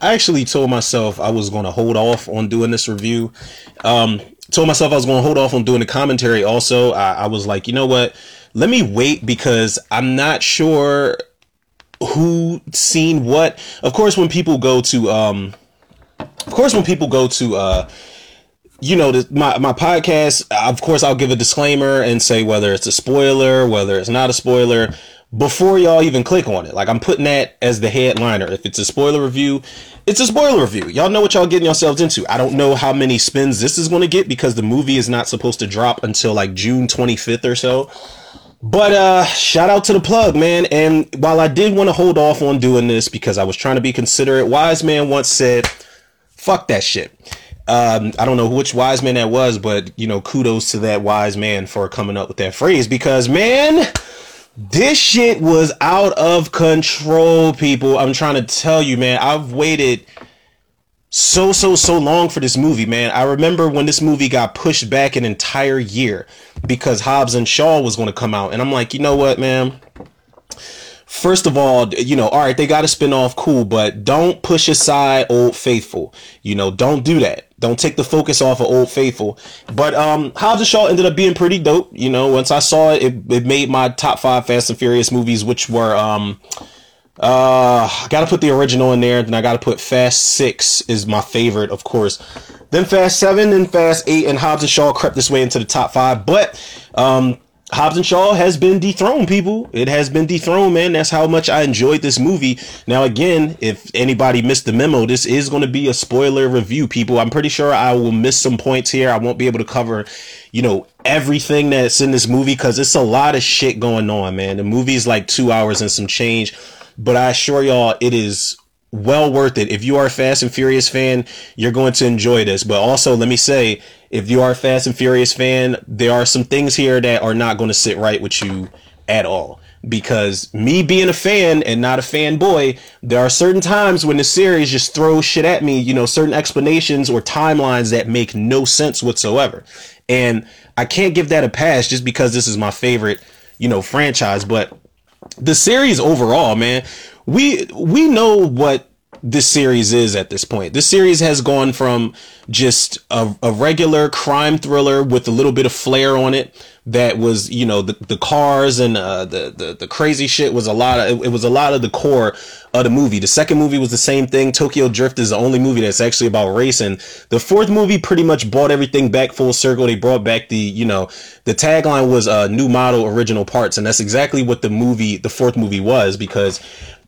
I actually told myself I was going to hold off on doing this review. Um, told myself I was going to hold off on doing the commentary. Also, I, I was like, you know what? Let me wait because I'm not sure who seen what. Of course, when people go to, um, of course, when people go to, uh, you know, my, my podcast, of course, I'll give a disclaimer and say whether it's a spoiler, whether it's not a spoiler before y'all even click on it. Like I'm putting that as the headliner. If it's a spoiler review, it's a spoiler review. Y'all know what y'all getting yourselves into. I don't know how many spins this is going to get because the movie is not supposed to drop until like June 25th or so. But uh shout out to the plug, man. And while I did want to hold off on doing this because I was trying to be considerate, wise man once said, "Fuck that shit." Um, I don't know which wise man that was, but you know, kudos to that wise man for coming up with that phrase because man, this shit was out of control, people. I'm trying to tell you, man. I've waited so so so long for this movie, man. I remember when this movie got pushed back an entire year because Hobbs and Shaw was going to come out, and I'm like, you know what, man. First of all, you know, all right, they got a spin off, cool, but don't push aside Old Faithful. You know, don't do that. Don't take the focus off of Old Faithful. But um, Hobbs and Shaw ended up being pretty dope. You know, once I saw it, it, it made my top five Fast and Furious movies, which were um, uh, I gotta put the original in there. Then I gotta put Fast Six is my favorite, of course. Then Fast Seven, then Fast Eight, and Hobbs and Shaw crept this way into the top five. But um, Hobbs and Shaw has been dethroned, people. It has been dethroned, man. That's how much I enjoyed this movie. Now, again, if anybody missed the memo, this is going to be a spoiler review, people. I'm pretty sure I will miss some points here. I won't be able to cover, you know, everything that's in this movie because it's a lot of shit going on, man. The movie is like two hours and some change, but I assure y'all it is well worth it. If you are a Fast and Furious fan, you're going to enjoy this. But also, let me say, if you are a Fast and Furious fan, there are some things here that are not going to sit right with you at all. Because me being a fan and not a fanboy, there are certain times when the series just throws shit at me, you know, certain explanations or timelines that make no sense whatsoever. And I can't give that a pass just because this is my favorite, you know, franchise. But the series overall, man, we we know what this series is at this point. This series has gone from just a, a, regular crime thriller with a little bit of flair on it. That was, you know, the, the cars and uh, the, the the crazy shit was a lot of it, it was a lot of the core of the movie. The second movie was the same thing. Tokyo Drift is the only movie that's actually about racing. The fourth movie pretty much brought everything back full circle. They brought back the, you know, the tagline was uh, new model original parts, and that's exactly what the movie, the fourth movie was because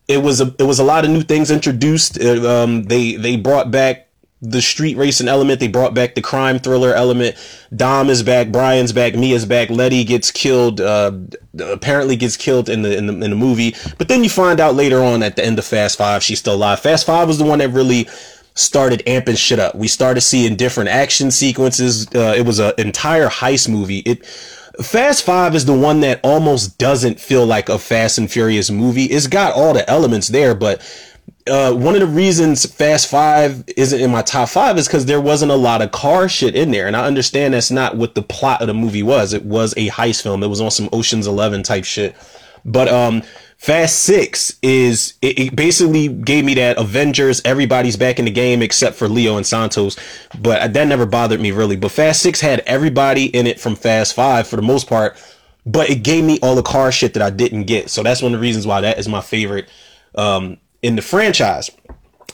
it was a it was a lot of new things introduced. Um, they they brought back the street racing element. They brought back the crime thriller element. Dom is back. Brian's back. Mia's back. Letty gets killed. Uh, apparently gets killed in the, in the in the movie. But then you find out later on at the end of Fast Five, she's still alive. Fast Five was the one that really started amping shit up. We started seeing different action sequences. Uh, it was an entire heist movie. It Fast Five is the one that almost doesn't feel like a Fast and Furious movie. It's got all the elements there, but uh, one of the reasons Fast Five isn't in my top five is because there wasn't a lot of car shit in there, and I understand that's not what the plot of the movie was. It was a heist film. It was on some Ocean's Eleven type shit, but um, Fast Six is it, it, basically gave me that Avengers, everybody's back in the game except for Leo and Santos, but that never bothered me really. But Fast Six had everybody in it from Fast Five for the most part, but it gave me all the car shit that I didn't get. So that's one of the reasons why that is my favorite um, in the franchise.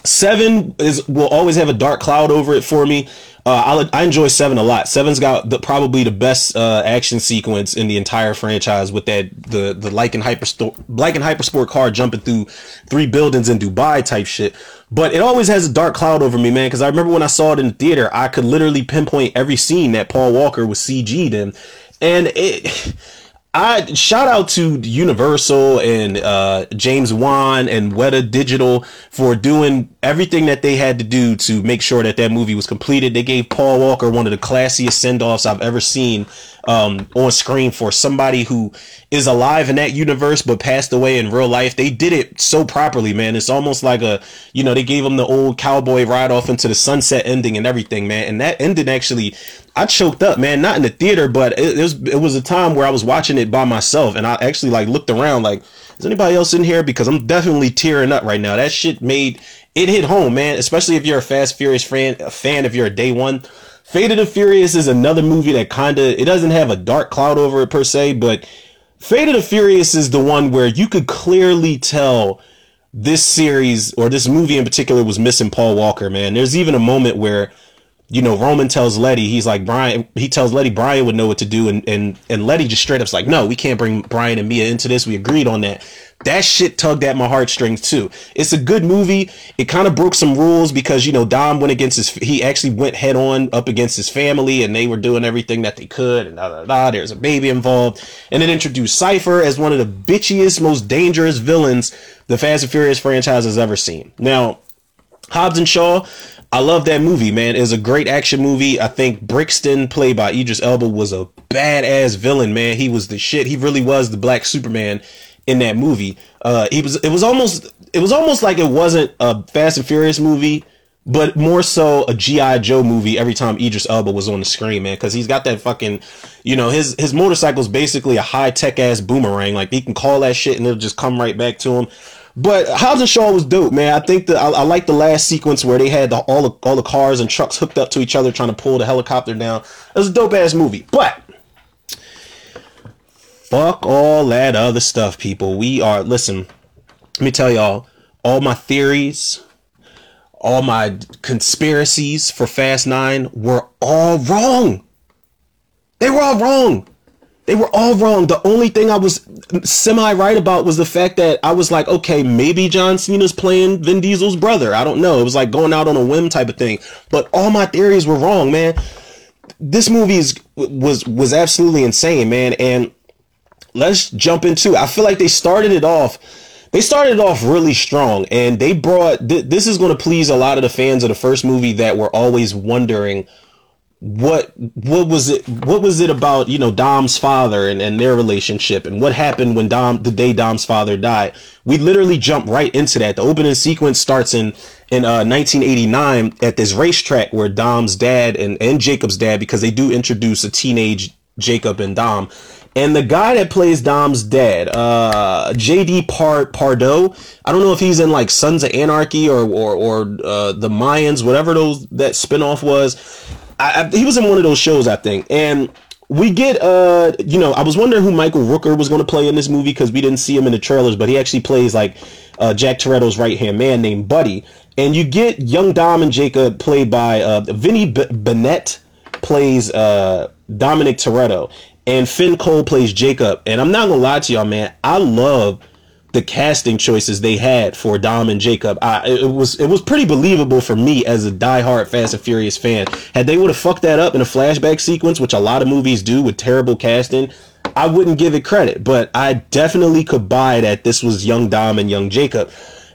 Seven is will always have a dark cloud over it for me. Uh, I, I enjoy Seven a lot. Seven's got the, probably the best uh, action sequence in the entire franchise with that the the Lykan hypersport Lykan hypersport car jumping through three buildings in Dubai type shit. But it always has a dark cloud over me, man. Because I remember when I saw it in the theater, I could literally pinpoint every scene that Paul Walker was CG'd in, and it. I shout out to Universal and uh, James Wan and Weta Digital for doing everything that they had to do to make sure that that movie was completed. They gave Paul Walker one of the classiest send offs I've ever seen um, on screen for somebody who is alive in that universe but passed away in real life. They did it so properly, man. It's almost like a, you know, they gave him the old cowboy ride off into the sunset ending and everything, man. And that ending actually, I choked up, man. Not in the theater, but it, it was it was a time where I was watching it by myself, and I actually like looked around, like, is anybody else in here? Because I'm definitely tearing up right now. That shit made it hit home, man. Especially if you're a Fast Furious fan, a fan if you're a day one. Fate of the Furious is another movie that kind of it doesn't have a dark cloud over it per se, but Fate of the Furious is the one where you could clearly tell this series or this movie in particular was missing Paul Walker, man. There's even a moment where you know, Roman tells Letty, he's like, Brian, he tells Letty Brian would know what to do. And, and, and Letty just straight up's like, no, we can't bring Brian and Mia into this. We agreed on that. That shit tugged at my heartstrings too. It's a good movie. It kind of broke some rules because, you know, Dom went against his, he actually went head on up against his family and they were doing everything that they could and da da da. There's a baby involved. And it introduced Cypher as one of the bitchiest, most dangerous villains the Fast and Furious franchise has ever seen. Now, Hobbs and Shaw, I love that movie, man. It's a great action movie. I think Brixton, played by Idris Elba, was a badass villain, man. He was the shit. He really was the Black Superman in that movie. Uh, he was. It was almost. It was almost like it wasn't a Fast and Furious movie, but more so a GI Joe movie. Every time Idris Elba was on the screen, man, because he's got that fucking, you know, his his motorcycle is basically a high tech ass boomerang. Like he can call that shit and it'll just come right back to him. But Hobbs and Shaw was dope, man. I think that I, I like the last sequence where they had the, all the all the cars and trucks hooked up to each other trying to pull the helicopter down. It was a dope ass movie. But fuck all that other stuff, people. We are listen. Let me tell y'all, all my theories, all my conspiracies for Fast Nine were all wrong. They were all wrong. They were all wrong. The only thing I was semi right about was the fact that I was like, okay, maybe John Cena's playing Vin Diesel's brother. I don't know. It was like going out on a whim type of thing. But all my theories were wrong, man. This movie is, was was absolutely insane, man. And let's jump into. It. I feel like they started it off. They started off really strong, and they brought. Th- this is going to please a lot of the fans of the first movie that were always wondering what what was it what was it about you know Dom's father and, and their relationship and what happened when Dom the day Dom's father died we literally jump right into that the opening sequence starts in in uh, 1989 at this racetrack where Dom's dad and and Jacob's dad because they do introduce a teenage Jacob and Dom and the guy that plays Dom's dad, uh, JD Par- Pardo, I don't know if he's in like Sons of Anarchy or or, or uh, the Mayans, whatever those that spinoff was. I, I, he was in one of those shows, I think, and we get uh you know I was wondering who Michael Rooker was going to play in this movie because we didn't see him in the trailers, but he actually plays like uh, Jack Toretto's right hand man named Buddy, and you get young Dom and Jacob played by uh, Vinnie B- Bennett plays uh, Dominic Toretto, and Finn Cole plays Jacob, and I'm not gonna lie to y'all, man, I love the casting choices they had for Dom and Jacob. I, it was it was pretty believable for me as a diehard Fast and Furious fan. Had they would have fucked that up in a flashback sequence, which a lot of movies do with terrible casting, I wouldn't give it credit. But I definitely could buy that this was young Dom and young Jacob.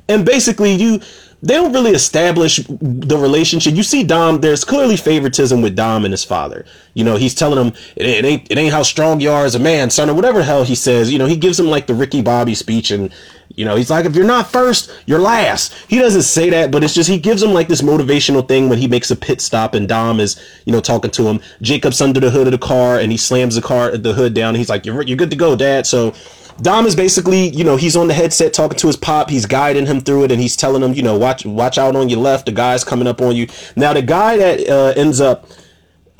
And basically, you they don't really establish the relationship. You see Dom, there's clearly favoritism with Dom and his father. You know, he's telling him it, it, ain't it ain't how strong you are as a man, son, or whatever the hell he says. You know, he gives him like the Ricky Bobby speech and you know, he's like, if you're not first, you're last. He doesn't say that, but it's just he gives him like this motivational thing when he makes a pit stop and Dom is, you know, talking to him. Jacob's under the hood of the car and he slams the car the hood down. he's like, You're you're good to go, Dad. So Dom is basically, you know, he's on the headset talking to his pop. He's guiding him through it, and he's telling him, you know, watch watch out on your left. The guy's coming up on you. Now, the guy that uh, ends up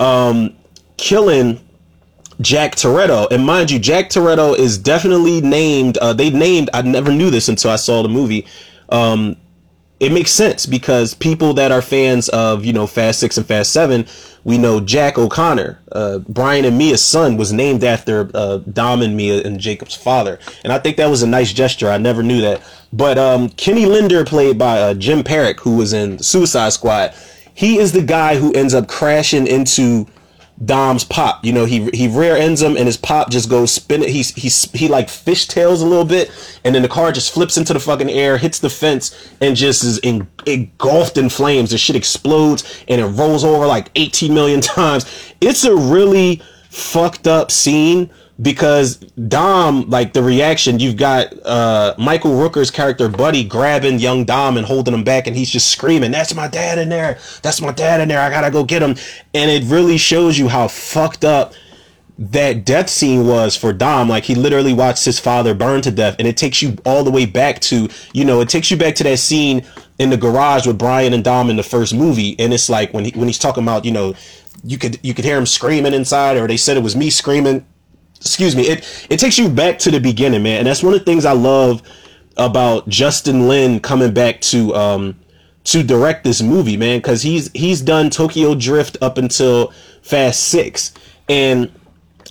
um, killing Jack Toretto, and mind you, Jack Toretto is definitely named. Uh, they named. I never knew this until I saw the movie. Um, it makes sense because people that are fans of you know Fast Six and Fast Seven, we know Jack O'Connor, uh, Brian and Mia's son, was named after uh, Dom and Mia and Jacob's father, and I think that was a nice gesture. I never knew that, but um, Kenny Linder, played by uh, Jim Parrack, who was in Suicide Squad, he is the guy who ends up crashing into Dom's pop. You know, he he rear ends him and his pop just goes spinning. He's he's he like fishtails a little bit, and then the car just flips into the fucking air, hits the fence, and just is engulfed in flames. The shit explodes and it rolls over like 18 million times. It's a really fucked up scene because Dom, like the reaction, you've got uh, Michael Rooker's character Buddy grabbing young Dom and holding him back, and he's just screaming, "That's my dad in there! That's my dad in there! I gotta go get him!" And it really shows you how fucked up that death scene was for Dom. Like he literally watched his father burn to death, and it takes you all the way back to, you know, it takes you back to that scene in the garage with Brian and Dom in the first movie, and it's like when he when he's talking about you know you could you could hear him screaming inside, or they said it was me screaming. Excuse me. It it takes you back to the beginning, man, and that's one of the things I love about Justin Lin coming back to um to direct this movie, man, because he's he's done Tokyo Drift up until Fast Six, and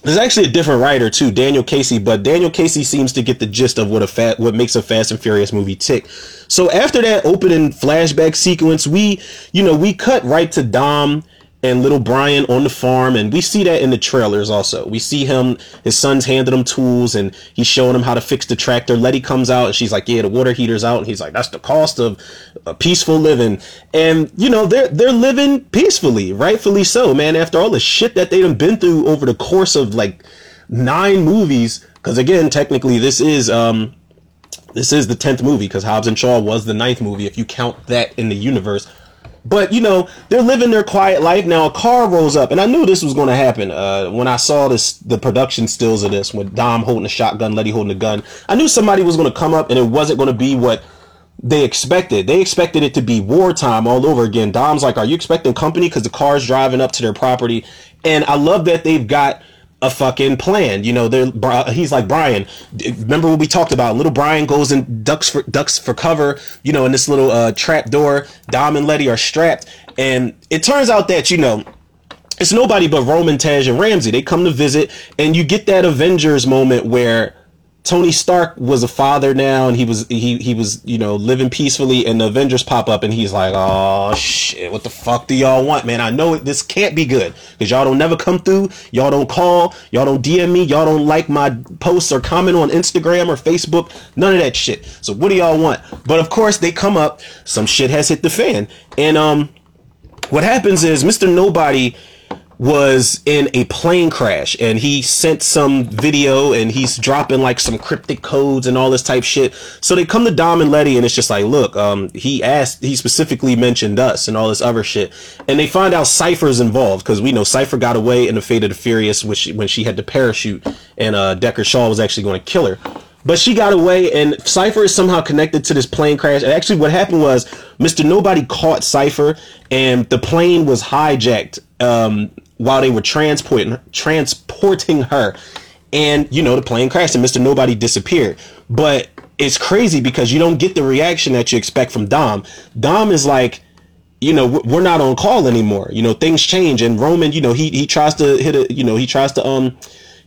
there's actually a different writer too, Daniel Casey, but Daniel Casey seems to get the gist of what a fat what makes a Fast and Furious movie tick. So after that opening flashback sequence, we you know we cut right to Dom and little Brian on the farm, and we see that in the trailers also. We see him, his son's handing him tools, and he's showing him how to fix the tractor. Letty comes out, and she's like, "Yeah, the water heater's out," and he's like, "That's the cost of a peaceful living." And you know, they're they're living peacefully, rightfully so, man. After all the shit that they've been through over the course of like nine movies, because again, technically, this is um this is the tenth movie, because Hobbs and Shaw was the ninth movie if you count that in the universe. But you know, they're living their quiet life. Now a car rolls up, and I knew this was going to happen. Uh, when I saw this, the production stills of this, with Dom holding a shotgun, Letty holding a gun, I knew somebody was going to come up, and it wasn't going to be what they expected. They expected it to be wartime all over again. Dom's like, "Are you expecting company?" Because the car's driving up to their property, and I love that they've got a fucking plan. You know, they're he's like Brian. Remember what we talked about? Little Brian goes and ducks for ducks for cover. You know, in this little uh, trap door. Dom and Letty are strapped, and it turns out that you know. It's nobody but Roman, Tej, and Ramsey. They come to visit, and you get that Avengers moment where Tony Stark was a father now, and he was he he was you know living peacefully, and the Avengers pop up, and he's like, "Oh shit, what the fuck do y'all want, man? I know it, this can't be good because y'all don't never come through, y'all don't call, y'all don't DM me, y'all don't like my posts or comment on Instagram or Facebook, none of that shit. So what do y'all want? But of course, they come up, some shit has hit the fan, and um, what happens is Mr. Nobody was in a plane crash and he sent some video and he's dropping like some cryptic codes and all this type shit. So they come to Dom and Letty and it's just like, look, um, he asked, he specifically mentioned us and all this other shit. And they find out Cypher's involved because we know Cypher got away in the Fate of the Furious she, when she had to parachute and, uh, Deckard Shaw was actually going to kill her. But she got away, and Cypher is somehow connected to this plane crash. And actually, what happened was Mr. Nobody caught Cypher, and the plane was hijacked um, while they were transporting transporting her. And you know, the plane crashed and Mr. Nobody disappeared. But it's crazy because you don't get the reaction that you expect from Dom. Dom is like, you know, we're not on call anymore. You know, things change. And Roman, you know, he he tries to hit a, you know, he tries to um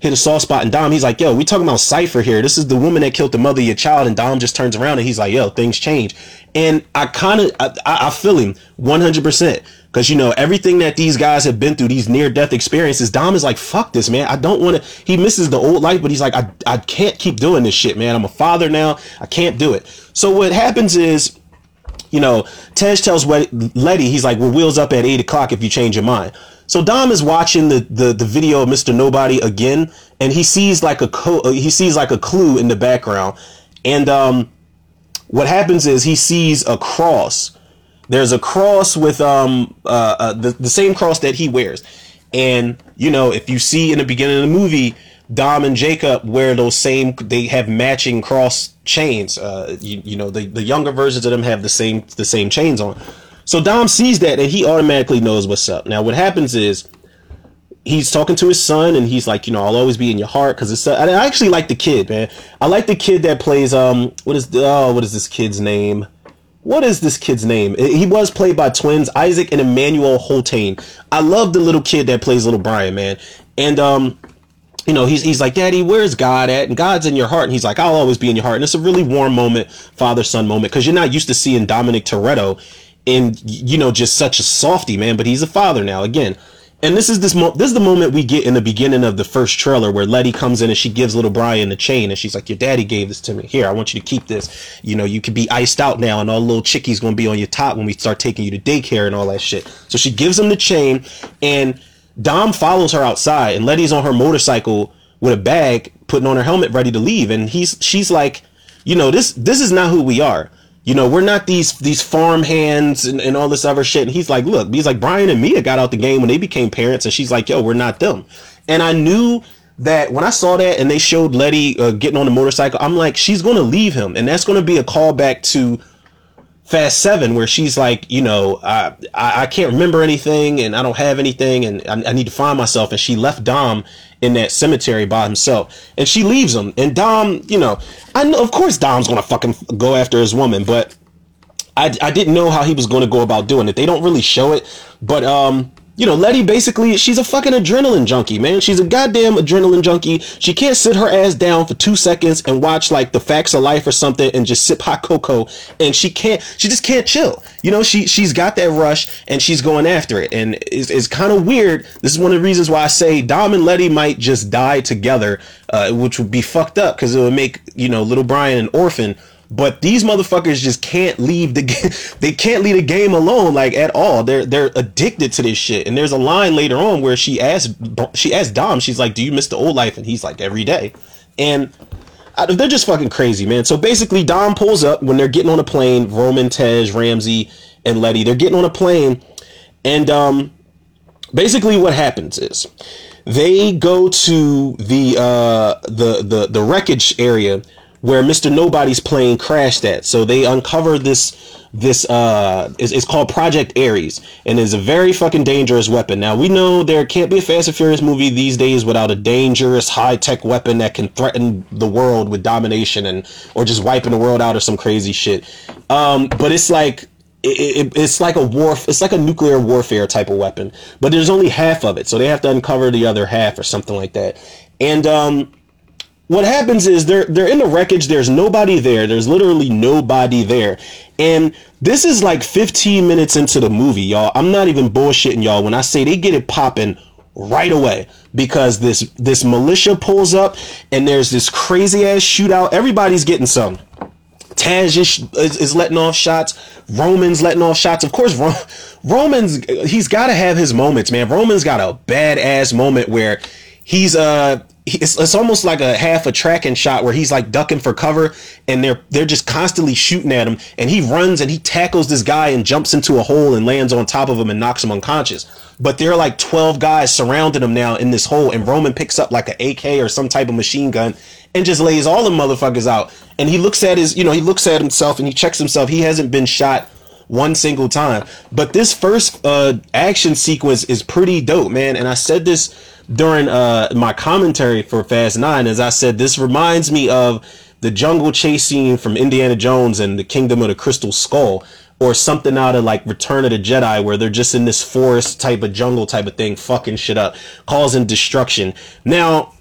hit a soft spot. And Dom, he's like, yo, we talking about Cypher here. This is the woman that killed the mother of your child. And Dom just turns around and he's like, yo, things change. And I kind of, I, I feel him 100%. Cause you know, everything that these guys have been through, these near death experiences, Dom is like, fuck this, man. I don't want to, he misses the old life, but he's like, I, I can't keep doing this shit, man. I'm a father now. I can't do it. So what happens is, you know, Tej tells Letty, he's like, well, wheels up at eight o'clock if you change your mind. So Dom is watching the, the, the video of Mr. Nobody again, and he sees like a co- uh, he sees like a clue in the background, and um, what happens is he sees a cross there's a cross with um uh, uh, the the same cross that he wears, and you know if you see in the beginning of the movie, Dom and Jacob wear those same. They have matching cross chains. Uh, you, you know the the younger versions of them have the same the same chains on. So Dom sees that and he automatically knows what's up. Now what happens is he's talking to his son and he's like, you know, I'll always be in your heart because it's. I actually like the kid, man. I like the kid that plays um what is oh what is this kid's name? What is this kid's name? He was played by twins, Isaac and Immanuel Holtane. I love the little kid that plays little Brian, man. And um, you know, he's he's like, Daddy, where's God at? And God's in your heart. And he's like, I'll always be in your heart. And it's a really warm moment, father son moment, because you're not used to seeing Dominic Toretto in you know just such a softy man, but he's a father now. Again, and this is this mo- this is the moment we get in the beginning of the first trailer where Letty comes in and she gives little Brian the chain and she's like, "Your daddy gave this to me. Here, I want you to keep this. You know, you could be iced out now, and all little chickies gonna be on your top when we start taking you to daycare and all that shit." So she gives him the chain, and Dom follows her outside, and Letty's on her motorcycle with a bag, putting on her helmet, ready to leave, and he's she's like, "You know, this this is not who we are." You know, we're not these these farm hands and, and all this other shit. And he's like, look, he's like Brian and Mia got out the game when they became parents, and she's like, yo, we're not them. And I knew that when I saw that and they showed Letty uh, getting on the motorcycle, I'm like, she's to leave him, and that's to be a callback to Fast Seven, where she's like, you know, I, I, can't remember anything and I don't have anything and I, I, need to find myself. And she left Dom in that cemetery by himself and she leaves him. And Dom, you know, I know, of course, Dom's gonna fucking go after his woman, but I, I didn't know how he was gonna go about doing it. They don't really show it, but, um, you know, Letty basically, she's a fucking adrenaline junkie, man. She's a goddamn adrenaline junkie. She can't sit her ass down for two seconds and watch like the facts of life or something and just sip hot cocoa. And she can't, she just can't chill. You know, she, she's got that rush and she's going after it. And it's, it's kind of weird. This is one of the reasons why I say Dom and Letty might just die together, uh, which would be fucked up because it would make, you know, little Brian an orphan but these motherfuckers just can't leave the game. They can't leave the game alone like at all. They're they're addicted to this shit. And there's a line later on where she asked she asked Dom, she's like, "Do you miss the old life?" And he's like, "Every day." And they're just fucking crazy, man. So basically, Dom pulls up when they're getting on a plane. Roman, Tej, Ramsey, and Letty. They're getting on a plane, and um, basically, what happens is they go to the uh the the the wreckage area where Mr. Nobody's plane crashed at. So they uncover this this uh it's, it's called Project Aries and is a very fucking dangerous weapon. Now we know there can't be a Fast and Furious movie these days without a dangerous high-tech weapon that can threaten the world with domination and or just wiping the world out or some crazy shit. Um but it's like it, it, it's like a war it's like a nuclear warfare type of weapon but there's only half of it so they have to uncover the other half or something like that and um what happens is they're they're in the wreckage there's nobody there there's literally nobody there and this is like 15 minutes into the movie y'all i'm not even bullshitting y'all when i say they get it popping right away because this this militia pulls up and there's this crazy ass shootout everybody's getting some Tej is, is, is, letting off shots. Roman's letting off shots. Of course, Ro- Roman's he's got to have his moments, man. Roman's got a badass moment where he's uh it's, it's almost like a half a tracking shot where he's like ducking for cover and they're they're just constantly shooting at him and he runs and he tackles this guy and jumps into a hole and lands on top of him and knocks him unconscious. But there are like 12 guys surrounding him now in this hole and roman picks up like an ak or some type of machine gun and just lays all the motherfuckers out. And he looks at his you know he looks at himself and he checks himself. He hasn't been shot one single time. But this first uh action sequence is pretty dope man. And i said this during uh, my commentary for Fast Nine, as I said, this reminds me of the jungle chase scene from Indiana Jones and the Kingdom of the Crystal Skull, or something out of like Return of the Jedi, where they're just in this forest type of jungle type of thing, fucking shit up, causing destruction. Now,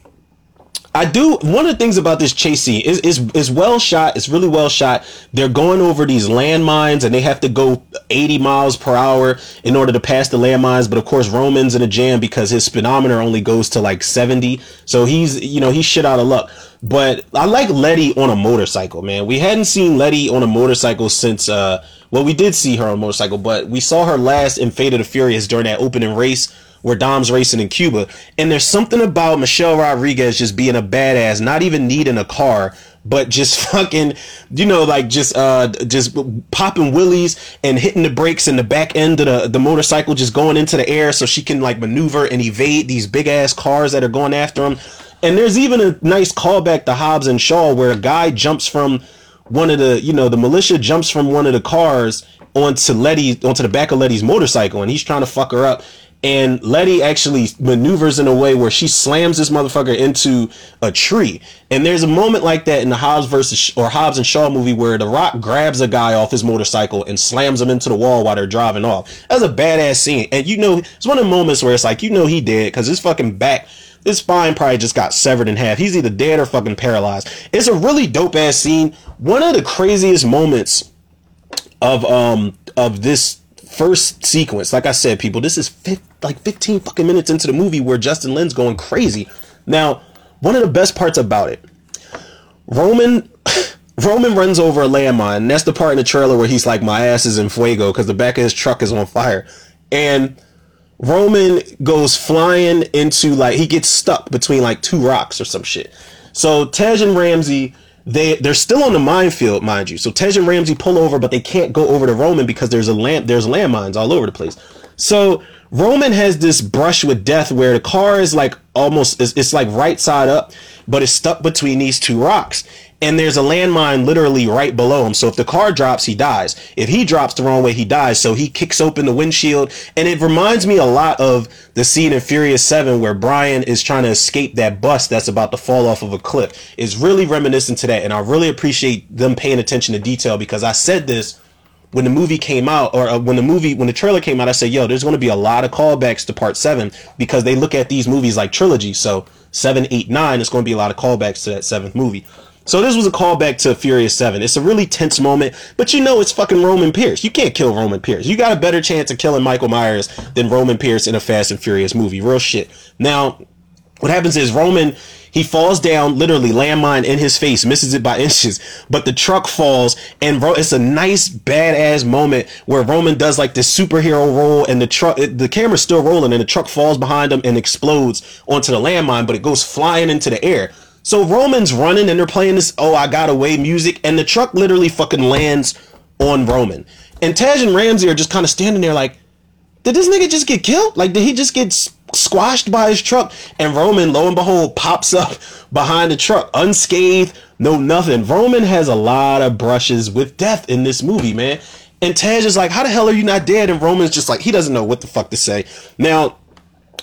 I do. One of the things about this chase scene is, is is well shot. It's really well shot. They're going over these landmines and they have to go 80 miles per hour in order to pass the landmines. But of course, Roman's in a jam because his speedometer only goes to like 70. So he's you know he's shit out of luck. But I like Letty on a motorcycle, man. We hadn't seen Letty on a motorcycle since uh well we did see her on a motorcycle, but we saw her last in Fate of the Furious during that opening race where Dom's racing in Cuba. And there's something about Michelle Rodriguez just being a badass, not even needing a car, but just fucking, you know, like just uh just popping willies and hitting the brakes in the back end of the, the motorcycle, just going into the air so she can like maneuver and evade these big ass cars that are going after him. And there's even a nice callback to Hobbs and Shaw where a guy jumps from one of the, you know, the militia jumps from one of the cars onto Letty, onto the back of Letty's motorcycle and he's trying to fuck her up and Letty actually maneuvers in a way where she slams this motherfucker into a tree. And there's a moment like that in the Hobbs versus or Hobbs and Shaw movie where The Rock grabs a guy off his motorcycle and slams him into the wall while they're driving off. That's a badass scene. And you know, it's one of the moments where it's like, you know, he dead because his fucking back, his spine probably just got severed in half. He's either dead or fucking paralyzed. It's a really dope ass scene. One of the craziest moments of um of this first sequence, like I said, people, this is like 15 fucking minutes into the movie where Justin Lin's going crazy. Now, one of the best parts about it, Roman Roman runs over a landmine. And that's the part in the trailer where he's like, "My ass is in fuego" because the back of his truck is on fire, and Roman goes flying into like he gets stuck between like two rocks or some shit. So Tej and Ramsey they they're still on the minefield, mind you. So Tej and Ramsey pull over, but they can't go over to Roman because there's a land there's landmines all over the place. So Roman has this brush with death where the car is like almost it's, it's like right side up, but it's stuck between these two rocks. And there's a landmine literally right below him. So if the car drops, he dies. If he drops the wrong way, he dies. So he kicks open the windshield. And it reminds me a lot of the scene in Furious 7 where Brian is trying to escape that bus that's about to fall off of a cliff. It's really reminiscent to that. And I really appreciate them paying attention to detail because I said this when the movie came out or uh, when the movie when the trailer came out i said yo there's going to be a lot of callbacks to part seven because they look at these movies like trilogy so seven eight nine is going to be a lot of callbacks to that seventh movie so this was a callback to Furious 7. It's a really tense moment, but you know it's fucking Roman Pierce. You can't kill Roman Pierce. You got a better chance of killing Michael Myers than Roman Pierce in a Fast and Furious movie. Real shit. Now, what happens is Roman he falls down, literally landmine in his face, misses it by inches, but the truck falls and bro, it's a nice badass moment where Roman does like this superhero roll and the truck, the camera's still rolling and the truck falls behind him and explodes onto the landmine, but it goes flying into the air. So Roman's running and they're playing this "Oh I Got Away" music, and the truck literally fucking lands on Roman. And Tej and Ramsey are just kind of standing there like, did this nigga just get killed? Like, did he just get squashed by his truck? And Roman, lo and behold, pops up behind the truck, unscathed, no nothing. Roman has a lot of brushes with death in this movie, man. And Tej is like, how the hell are you not dead? And Roman's just like, he doesn't know what the fuck to say. Now,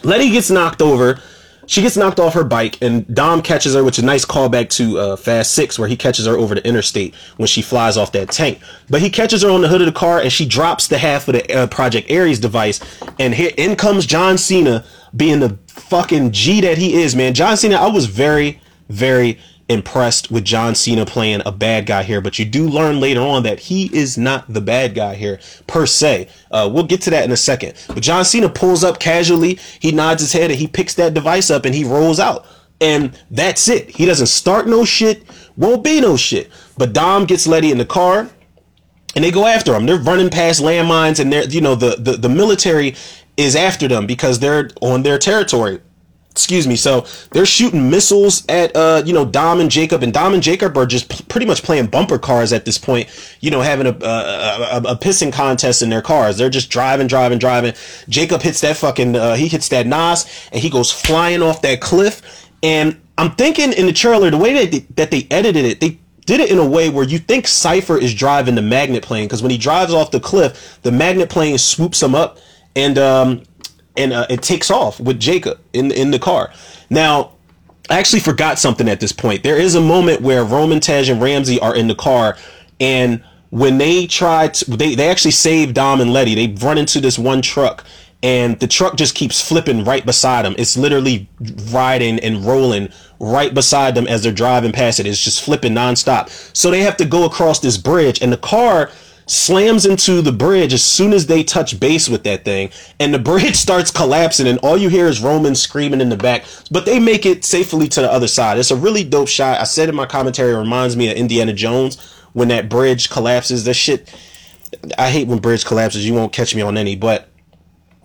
Letty gets knocked over she gets knocked off her bike and Dom catches her, which is a nice callback to uh, Fast Six, where he catches her over the interstate when she flies off that tank. But he catches her on the hood of the car and she drops the half of the uh, Project Aries device. And here in comes John Cena being the fucking G that he is, man. John Cena, I was very, very impressed with John Cena playing a bad guy here, but you do learn later on that he is not the bad guy here per se. Uh, we'll get to that in a second. But John Cena pulls up casually, he nods his head, and he picks that device up and he rolls out. And that's it. He doesn't start no shit, won't be no shit. But Dom gets Letty in the car and they go after him. They're running past landmines and they're, you know, the, the, the military is after them because they're on their territory excuse me so they're shooting missiles at uh you know dom and jacob and dom and jacob are just p- pretty much playing bumper cars at this point you know having a, a, a, a pissing contest in their cars. They're just driving driving driving. Jacob hits that fucking uh, he hits that nos and he goes flying off that cliff. And i'm thinking in the trailer the way that they, that they edited it they did it in a way where you think Cypher is driving the magnet plane because when he drives off the cliff, the magnet plane swoops him up. And um, and uh, it takes off with Jacob in in the car. Now, I actually forgot something at this point. There is a moment where Roman, Tej, and Ramsey are in the car, and when they try to, they they actually save Dom and Letty. They run into this one truck, and the truck just keeps flipping right beside them. It's literally riding and rolling right beside them as they're driving past it. It's just flipping nonstop. So they have to go across this bridge, and the car slams into the bridge as soon as they touch base with that thing and the bridge starts collapsing and all you hear is Roman screaming in the back. But they make it safely to the other side. It's a really dope shot. I said in my commentary it reminds me of Indiana Jones when that bridge collapses. That shit I hate when bridge collapses. You won't catch me on any. But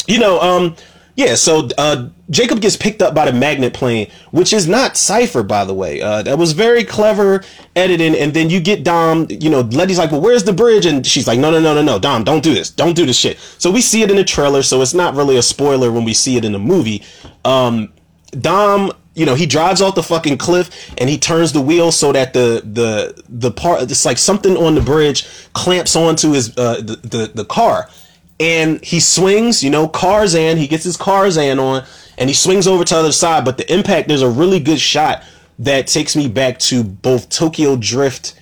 you know um yeah, so uh, Jacob gets picked up by the magnet plane, which is not Cypher, by the way. Uh, that was very clever editing. And then you get Dom, you know, Letty's like, well, where's the bridge? And she's like, no, no, no, no, no, Dom, don't do this. Don't do this shit. So we see it in the trailer, so it's not really a spoiler when we see it in the movie. Um, Dom you know, he drives off the fucking cliff and he turns the wheel so that the the the part it's like something on the bridge clamps onto his uh the, the, the car and he swings, you know, Tarzan, he gets his Tarzan on and he swings over to the other side. But the impact, there's a really good shot that takes me back to both Tokyo Drift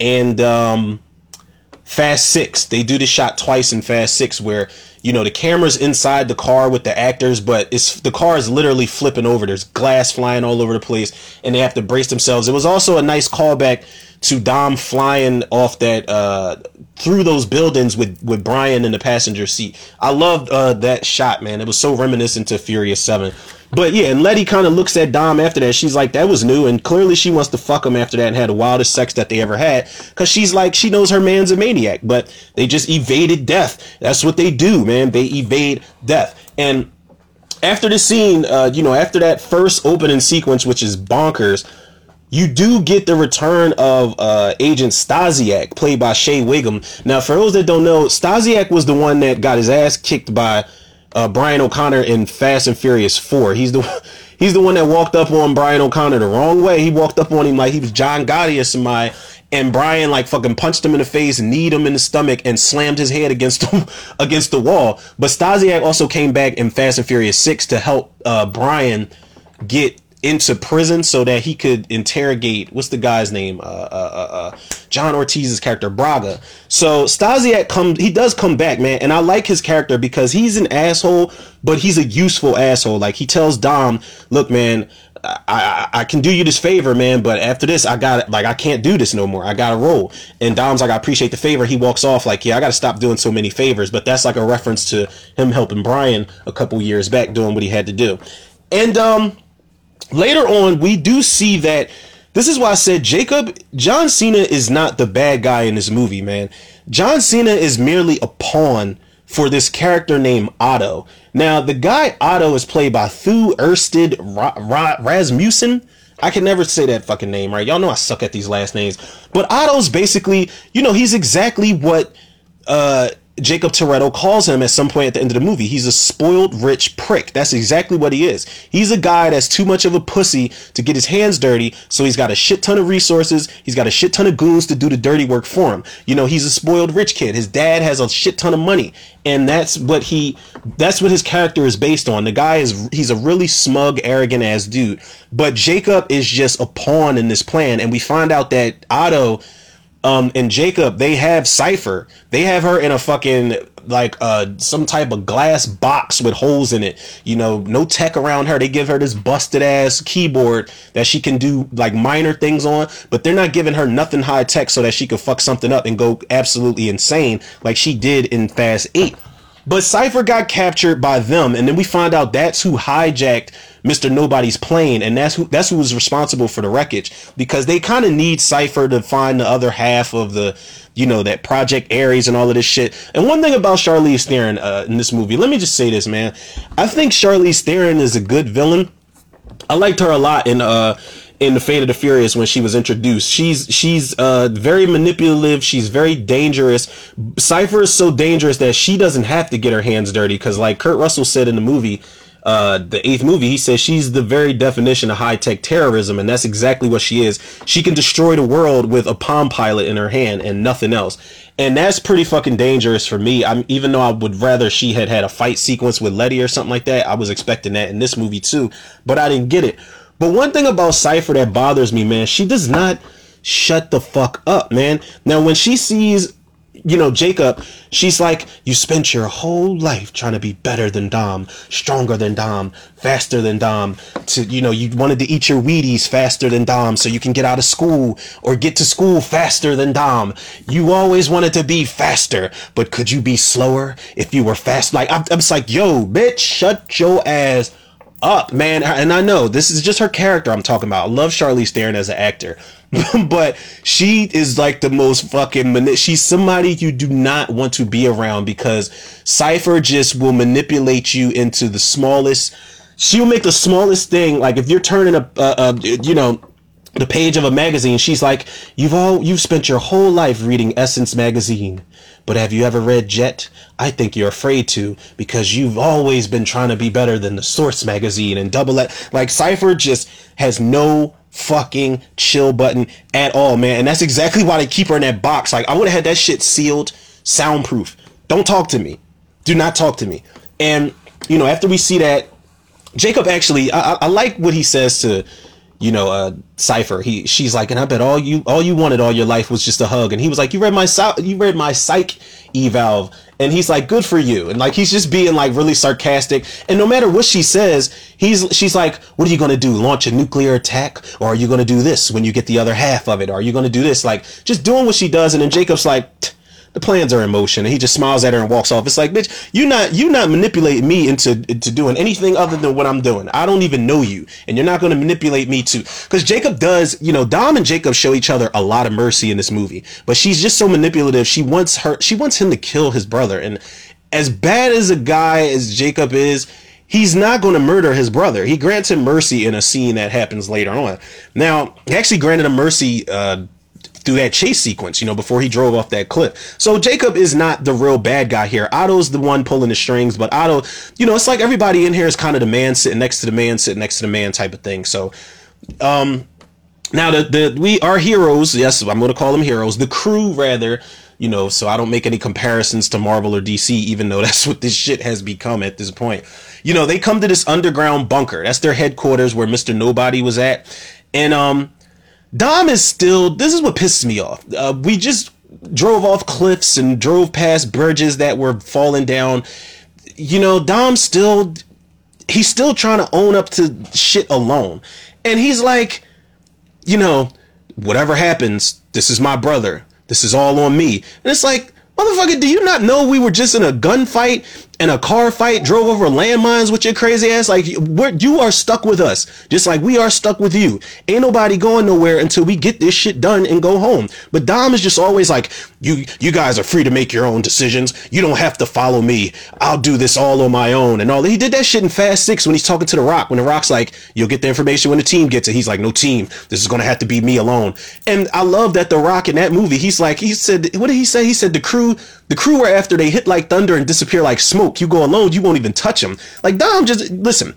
and um, Fast Six. They do the shot twice in Fast Six where, you know, the camera's inside the car with the actors, but it's the car is literally flipping over. There's glass flying all over the place and they have to brace themselves. It was also a nice callback to Dom flying off that uh, through those buildings with with Brian in the passenger seat. I loved uh, that shot, man. It was so reminiscent to Furious Seven. But yeah, and Letty kind of looks at Dom after that. She's like, that was new. And clearly she wants to fuck him after that and had the wildest sex that they ever had. Cause she's like, she knows her man's a maniac, but they just evaded death. That's what they do, man. They evade death. And after the scene, uh, you know, after that first opening sequence, which is bonkers, you do get the return of uh, Agent Stasiak, played by Shea Whigham. Now, for those that don't know, Stasiak was the one that got his ass kicked by uh, Brian O'Connor in Fast and Furious 4. He's the He's the one that walked up on Brian O'Connor the wrong way. He walked up on him like he was John Gotti or somebody. And Brian like fucking punched him in the face, kneed him in the stomach, and slammed his head against against the wall. But Stasiak also came back in Fast and Furious Six to help uh, Brian get into prison so that he could interrogate what's the guy's name uh, uh, uh, uh, john ortiz's character braga so stasiak come he does come back man and i like his character because he's an asshole but he's a useful asshole like he tells dom look man I, I, I can do you this favor, man, but after this, I got like I can't do this no more. I gotta roll. And Dom's like, I appreciate the favor. He walks off like, yeah, I gotta stop doing so many favors. But that's like a reference to him helping Brian a couple years back doing what he had to do. And um, later on, we do see that this is why I said Jacob John Cena is not the bad guy in this movie, man. John Cena is merely a pawn for this character named Otto. Now, the guy Otto is played by Thue Ersted Ra- Ra- Rasmussen. I can never say that fucking name right. Y'all know I suck at these last names. But Otto's basically, you know, he's exactly what uh Jacob Toretto calls him at some point at the end of the movie. He's a spoiled rich prick. That's exactly what he is. He's a guy that's too much of a pussy to get his hands dirty, so he's got a shit ton of resources. He's got a shit ton of goons to do the dirty work for him. You know, he's a spoiled rich kid. His dad has a shit ton of money, and that's what he that's what his character is based on. The guy is he's a really smug, arrogant ass dude. But Jacob is just a pawn in this plan, and we find out that Otto um and Jacob they have Cypher. They have her in a fucking like uh some type of glass box with holes in it. You know, no tech around her. They give her this busted ass keyboard that she can do like minor things on, but they're not giving her nothing high tech so that she could fuck something up and go absolutely insane like she did in Fast 8. But Cypher got captured by them, and then we find out that's who hijacked Mr. Nobody's plane, and that's who that's who was responsible for the wreckage because they kind of need Cypher to find the other half of the, you know, that Project Aries and all of this shit. And one thing about Charlize Theron uh, in this movie, let me just say this, man. I think Charlize Theron is a good villain. I liked her a lot in uh in the Fate of the Furious when she was introduced. She's she's uh very manipulative. She's very dangerous. Cypher is so dangerous that she doesn't have to get her hands dirty because, like Kurt Russell said in the movie, uh, the eighth movie, he says she's the very definition of high tech terrorism, and that's exactly what she is. She can destroy the world with a Palm Pilot in her hand and nothing else, and that's pretty fucking dangerous for me. I'm even though I would rather she had had a fight sequence with Letty or something like that. I was expecting that in this movie too, but I didn't get it. But one thing about Cypher that bothers me, man, she does not shut the fuck up, man. Now, when she sees, you know, Jacob, she's like, you spent your whole life trying to be better than Dom, stronger than Dom, faster than Dom. To, you know, you wanted to eat your Wheaties faster than Dom so you can get out of school or get to school faster than Dom. You always wanted to be faster, but could you be slower if you were fast? Like, I'm, I'm just like, yo, bitch, shut your ass up, man. And I know this is just her character I'm talking about. I love Charlize Theron as an actor, but she is like the most fucking. Mani- she's somebody you do not want to be around because Cypher just will manipulate you into the smallest. She'll make the smallest thing. Like if you're turning a, a, a you know, the page of a magazine, she's like, "You've all you've spent your whole life reading Essence magazine, but have you ever read Jet? I think you're afraid to because you've always been trying to be better than the Source magazine and Double It. Like Cypher just has no fucking chill button at all, man. And that's exactly why they keep her in that box. Like I would have had that shit sealed, soundproof. Don't talk to me. Do not talk to me. And you know, after we see that, Jacob actually, I, I like what he says to you know, uh, Cypher. He, she's like, and I bet all you, all you wanted all your life was just a hug. And he was like, you read my, you read my psych eval. And he's like, good for you. And like, he's just being like really sarcastic. And no matter what she says, he's, she's like, what are you to do? Launch a nuclear attack? Or are you to do this when you get the other half of it? Or are you to do this? Like, just doing what she does. And then Jacob's like, the plans are in motion and he just smiles at her and walks off it's like bitch you not you not manipulating me into into doing anything other than what i'm doing i don't even know you and you're not going to manipulate me to because jacob does you know dom and jacob show each other a lot of mercy in this movie but she's just so manipulative she wants her she wants him to kill his brother and as bad as a guy as jacob is he's not going to murder his brother. He grants him mercy in a scene that happens later on. Now, he actually granted him mercy uh, through that chase sequence, you know, before he drove off that cliff. So Jacob is not the real bad guy here. Otto's the one pulling the strings, but Otto, you know, it's like everybody in here is kind of the man sitting next to the man, sitting next to the man type of thing. So, um, now the, the we are heroes. Yes, I'm going to call them heroes. The crew, rather, you know, so I don't make any comparisons to Marvel or DC, even though that's what this shit has become at this point. You know, they come to this underground bunker. That's their headquarters where Mr. Nobody was at. And, um, Dom is still, this is what pisses me off. Uh, we just drove off cliffs and drove past bridges that were falling down. You know, Dom still, he's still trying to own up to shit alone. And he's like, you know, whatever happens, this is my brother. This is all on me. And it's like, motherfucker, do you not know we were just in a gunfight and a car fight, drove over landmines with your crazy ass. Like you are stuck with us, just like we are stuck with you. Ain't nobody going nowhere until we get this shit done and go home. But Dom is just always like, you, you guys are free to make your own decisions. You don't have to follow me. I'll do this all on my own and all. He did that shit in Fast Six when he's talking to the Rock. When the Rock's like, you'll get the information when the team gets it. He's like, no team. This is gonna have to be me alone. And I love that the Rock in that movie. He's like, he said, what did he say? He said the crew, the crew were after they hit like thunder and disappear like smoke smoke. You go alone, you won't even touch them. Like Dom just listen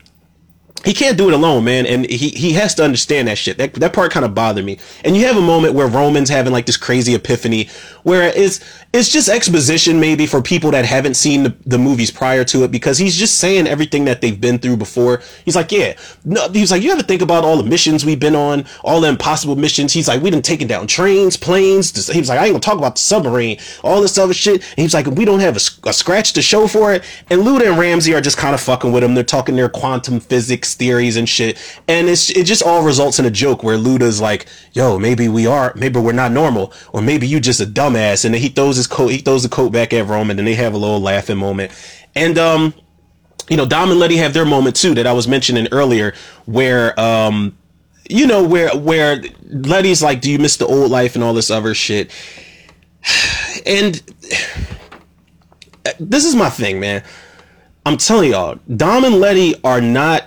he can't do it alone, man, and he he has to understand that shit. That that part kind of bothered me. And you have a moment where Roman's having like this crazy epiphany, where it's it's just exposition maybe for people that haven't seen the, the movies prior to it, because he's just saying everything that they've been through before. He's like, yeah, no, he's like, you ever think about all the missions we've been on, all the impossible missions? He's like, we done taken down trains, planes. He was like, I ain't gonna talk about the submarine, all this other shit. And he's like, we don't have a, a scratch to show for it. And Luda and Ramsey are just kind of fucking with him. They're talking their quantum physics theories and shit. And it's it just all results in a joke where Luda's like, "Yo, maybe we are, maybe we're not normal, or maybe you just a dumbass." And then he throws his coat, he throws the coat back at Roman, and they have a little laughing moment. And um, you know, Dom and Letty have their moment too that I was mentioning earlier, where um, you know, where where Letty's like, "Do you miss the old life and all this other shit?" And this is my thing, man. I'm telling y'all, Dom and Letty are not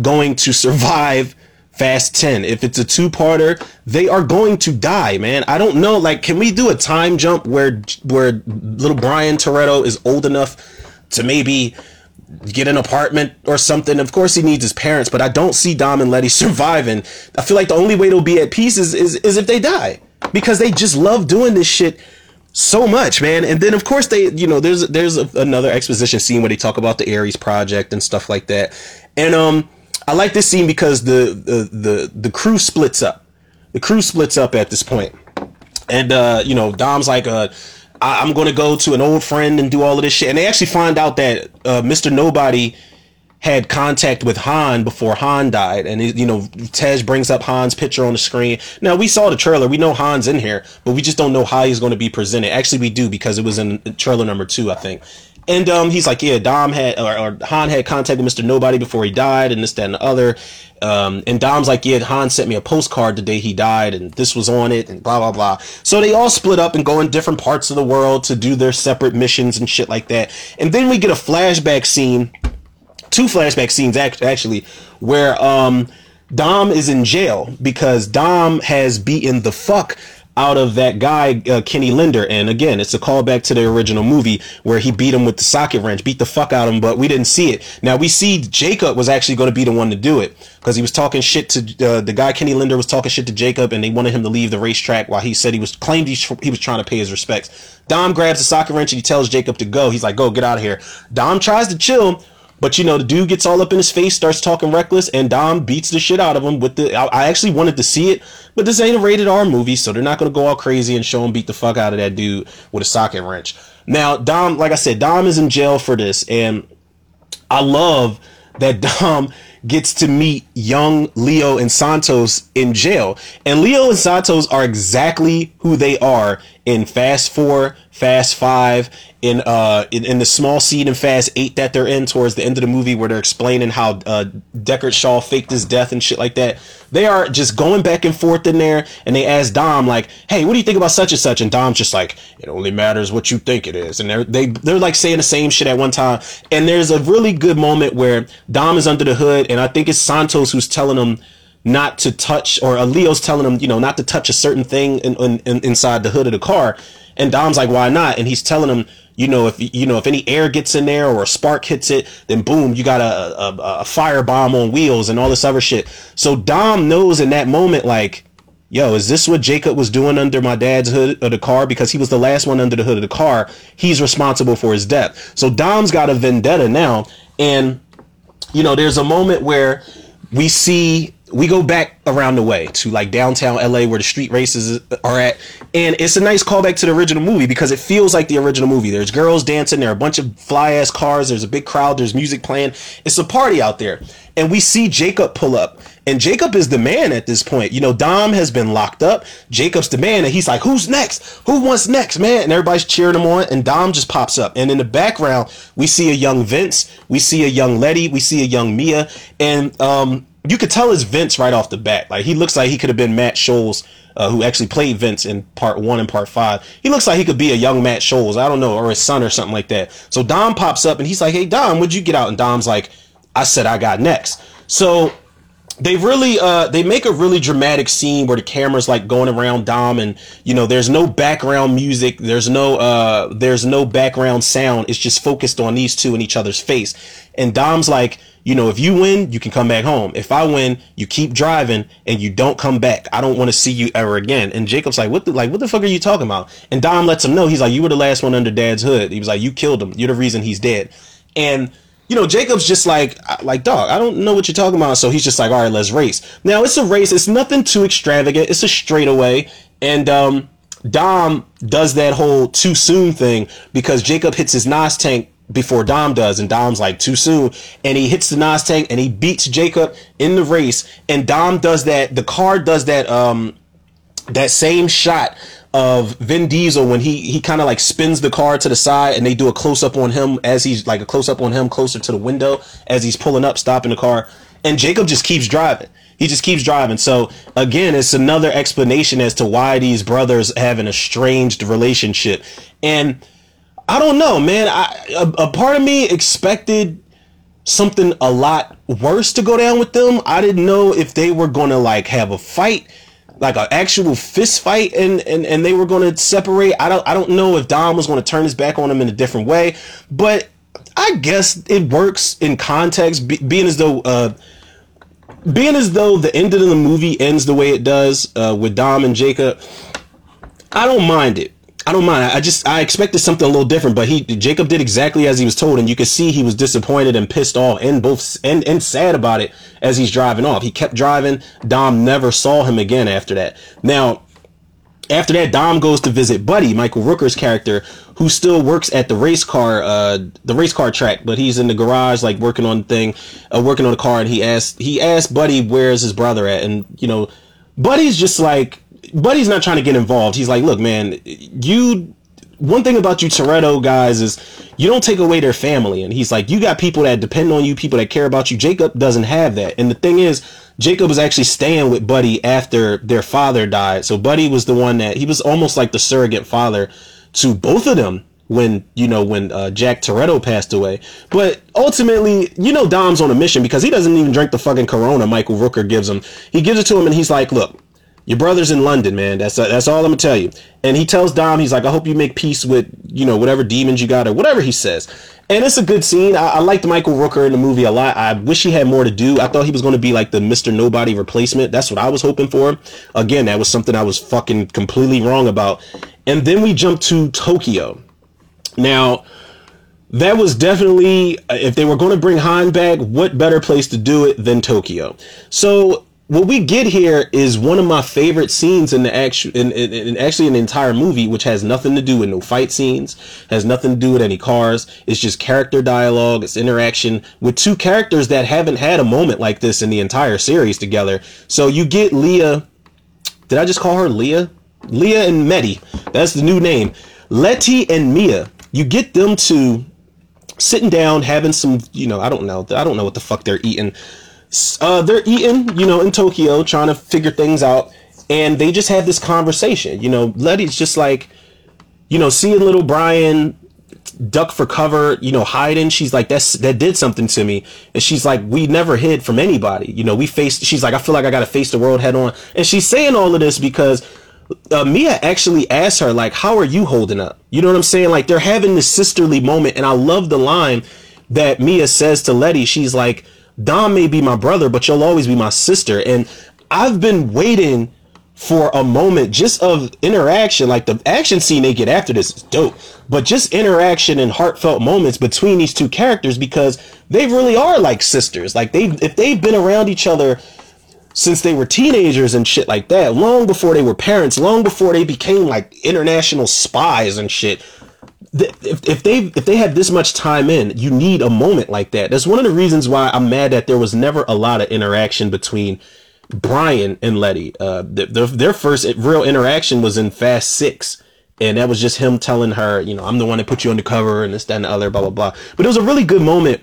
going to survive Fast 10. If it's a two-parter, they are going to die, man. I don't know. Like, can we do a time jump where where little Brian Toretto is old enough to maybe get an apartment or something? Of course, he needs his parents, but I don't see Dom and Letty surviving. I feel like the only way they'll be at peace is, is, is if they die because they just love doing this shit so much, man. And then of course they, you know, there's there's a, another exposition scene where they talk about the Aries project and stuff like that. And um I like this scene because the the the, the crew splits up. The crew splits up at this. And uh, you know, Dom's like uh I, am gonna go to an old friend and do all of this shit. And they actually find out that uh, Mr. Nobody had contact with Han before Han died. And, you know, Tej brings up Han's picture on the screen. Now, we saw the trailer. We know Han's in here, but we just don't know how he's going to be presented. Actually, we do because it was in trailer number two, I think. And um, he's like, yeah, Dom had or, or, Han had contact with Mr. Nobody before he died, and this, that, and the other. Um, and Dom's like, yeah, Han sent me a postcard the day he died, and this was on it, and blah blah blah. So they all split up and go in different parts of the world to do their separate missions and shit like that. And then we get a flashback scene two flashback scenes actually where um, Dom is in jail because Dom has beaten the fuck out of that guy uh, Kenny Linder, and again, it's a callback to the original movie where he beat him with the socket wrench, beat the fuck out of him, but we didn't see it. Now we see Jacob was actually going to be the one to do it because he was talking shit to uh, the guy Kenny Linder was talking shit to Jacob, and they wanted him to leave the racetrack while he said he was claimed he, he was trying to pay his respects. Dom grabs the socket wrench and he tells Jacob to go. He's like, "Go, get out of here." Dom tries to chill, but you know, the dude gets all up in his face, starts talking reckless, and Dom beats the shit out of him with the. I, actually wanted to see it, but this ain't a rated R movie, so they're not gonna go all crazy and show him beat the fuck out of that dude with a socket wrench. Now, Dom, like I said, Dom is in jail for this, and I love that Dom gets to meet young Leo and Santos in jail. And Leo and Santos are exactly who they are in Fast 4, Fast 5, in uh in, in the small scene in Fast Eight that they're in towards the end of the movie where they're explaining how uh Deckard Shaw faked his death and shit like that. They are just going back and forth in there, and they ask Dom like, "Hey, what do you think about such and such?" And Dom's just like, "It only matters what you think it is." And they're they they're like saying the same shit at one time. And there's a really good moment where Dom is under the hood, and I think it's Santos who's telling him not to touch, or uh, Leo's telling him, you know, not to touch a certain thing in, in, in, inside the hood of the car. And Dom's like, why not? And he's telling him, you know, if you know if any air gets in there or a spark hits it, then boom, you got a, a, a fire bomb on wheels and all this other shit. So Dom knows in that moment, like, yo, is this what Jacob was doing under my dad's hood of the car? Because he was the last one under the hood of the car. He's responsible for his death. So Dom's got a vendetta now. And, you know, there's a moment where we see we go back around the way to like downtown LA where the street races are at. And it's a nice callback to the original movie because it feels like the original movie. There's girls dancing, there are a bunch of fly ass cars, there's a big crowd, there's music playing. It's a party out there. And we see Jacob pull up. And Jacob is the man at this point. You know, Dom has been locked up. Jacob's the man. And he's like, who's next? Who wants next, man? And everybody's cheering him on. And Dom just pops up. And in the background, we see a young Vince. We see a young Letty. We see a young Mia. And, um, you could tell it's Vince right off the bat. Like he looks like he could have been Matt Schulze, uh, who actually played Vince in part one and part five. He looks like he could be a young Matt Schulze. I don't know, or his son or something like that. So Dom pops up and he's like, "Hey Dom, would you get out?" And Dom's like, "I said I got next." So they really uh they make a really dramatic scene where the camera's like going around Dom and you know there's no background music there's no uh there's no background sound it's just focused on these two in each other's face and Dom's like you know, if you win, you can come back home. If I win, you keep driving and you don't come back. I don't want to see you ever again. And Jacob's like, what the, like, what the fuck are you talking about? And Dom lets him know. He's like, you were the last one under dad's hood. He was like, you killed him. You're the reason he's dead. And, you know, Jacob's just like, like, dog, I don't know what you're talking about. So he's just like, all right, let's race. Now it's a race. It's nothing too extravagant. It's a straightaway. And, um, Dom does that whole too soon thing because Jacob hits his NOS tank before Dom does, and Dom's like too soon, and he hits the NOS tank and he beats Jacob in the race, and Dom does that. The car does that. Um, that same shot of Vin Diesel when he he kind of like spins the car to the side and they do a close up on him as he's like a close up on him closer to the window as he's pulling up, stopping the car, and Jacob just keeps driving. He just keeps driving. So again, it's another explanation as to why these brothers have an estranged relationship. And I don't know, man. I, a, a part of me expected something a lot worse to go down with them. I didn't know if they were gonna like have a fight, like an actual fist fight, and and and they were gonna separate. I don't I don't know if Dom was gonna turn his back on him in a different way, but I guess it works in context, be, being as though. Uh, being as though the end of the movie ends the way it does uh, with Dom and Jacob, I don't mind it. I don't mind. I just I expected something a little different, but he Jacob did exactly as he was told, and you could see he was disappointed and pissed off, and both and and sad about it as he's driving off. He kept driving. Dom never saw him again after that. Now, after that, Dom goes to visit Buddy, Michael Rooker's character, who still works at the race car, uh, the race car track, but he's in the garage, like working on thing, uh, working on the car, and he asked he asked Buddy where's his brother at, and you know, Buddy's just like Buddy's not trying to get involved. He's like, look, man, you. One thing about you Toretto guys is you don't take away their family. And he's like, you got people that depend on you, people that care about you. Jacob doesn't have that. And the thing is, Jacob was actually staying with Buddy after their father died. So Buddy was the one that he was almost like the surrogate father to both of them when you know when uh, Jack Toretto passed away. But ultimately, you know, Dom's on a mission because he doesn't even drink the fucking Corona Michael Rooker gives him. He gives it to him, and he's like, "Look, your brother's in London, man. That's that's all I'm gonna tell you. And he tells Dom, he's like, I hope you make peace with you know whatever demons you got or whatever he says. And it's a good scene. I, I liked Michael Rooker in the movie a lot. I wish he had more to do. I thought he was to be like the Mr. Nobody replacement. That's what I was hoping for. Again, that was something I was fucking completely wrong about. And then we jump to Tokyo. Now, that was definitely, if they were going to bring Han back, what better place to do it than Tokyo? So what we get here is one of my favorite scenes in the actual, in, in, in, actually an entire movie, which has nothing to do with no fight scenes, has nothing to do with any cars. It's just character dialogue. It's interaction with two characters that haven't had a moment like this in the entire series together. So you get Leah. Did I just call her Leah? Leah and Medi. That's the new name. Letty and Mia. You get them to sitting down, having some, you know, I don't know. I don't know what the fuck they're eating uh, they're eating, you know, in Tokyo, trying to figure things out, and they just had this conversation. You know, Letty's just like, you know, seeing little Brian duck for cover, you know, hiding. She's like, that's, that did something to me. And she's like, we never hid from anybody. You know, we faced, she's like, I feel like I got to face the world head on. And she's saying all of this because uh, Mia actually asked her, like, how are you holding up? You know what I'm saying? Like, they're having this sisterly moment. And I love the line that Mia says to Letty. She's like, Dom may be my brother, but you'll always be my sister. And I've been waiting for a moment just of interaction. Like the action scene they get after this is dope, but just interaction and heartfelt moments between these two characters because they really are like sisters. Like they, if they've been around each other since they were teenagers and shit like that, long before they were parents, long before they became like international spies and shit. If, if they if they had this much time in, you need a moment like that. That's one of the reasons why I'm mad that there was never a lot of interaction between Brian and Letty. Uh, their, their first real interaction was in Fast Six. And that was just him telling her, you know, I'm the one that put you on the cover and this, that, and the other, blah, blah, blah. But it was a really good moment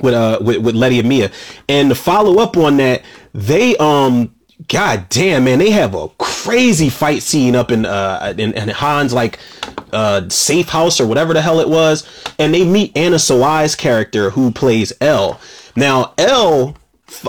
with, uh, with, with Letty and Mia. And to follow up on that, they, um, God damn, man, they have a crazy fight scene up in, uh, in, in Han's, like, uh, safe house or whatever the hell it was. And they meet Anna Sawai's character who plays Elle. Now, Elle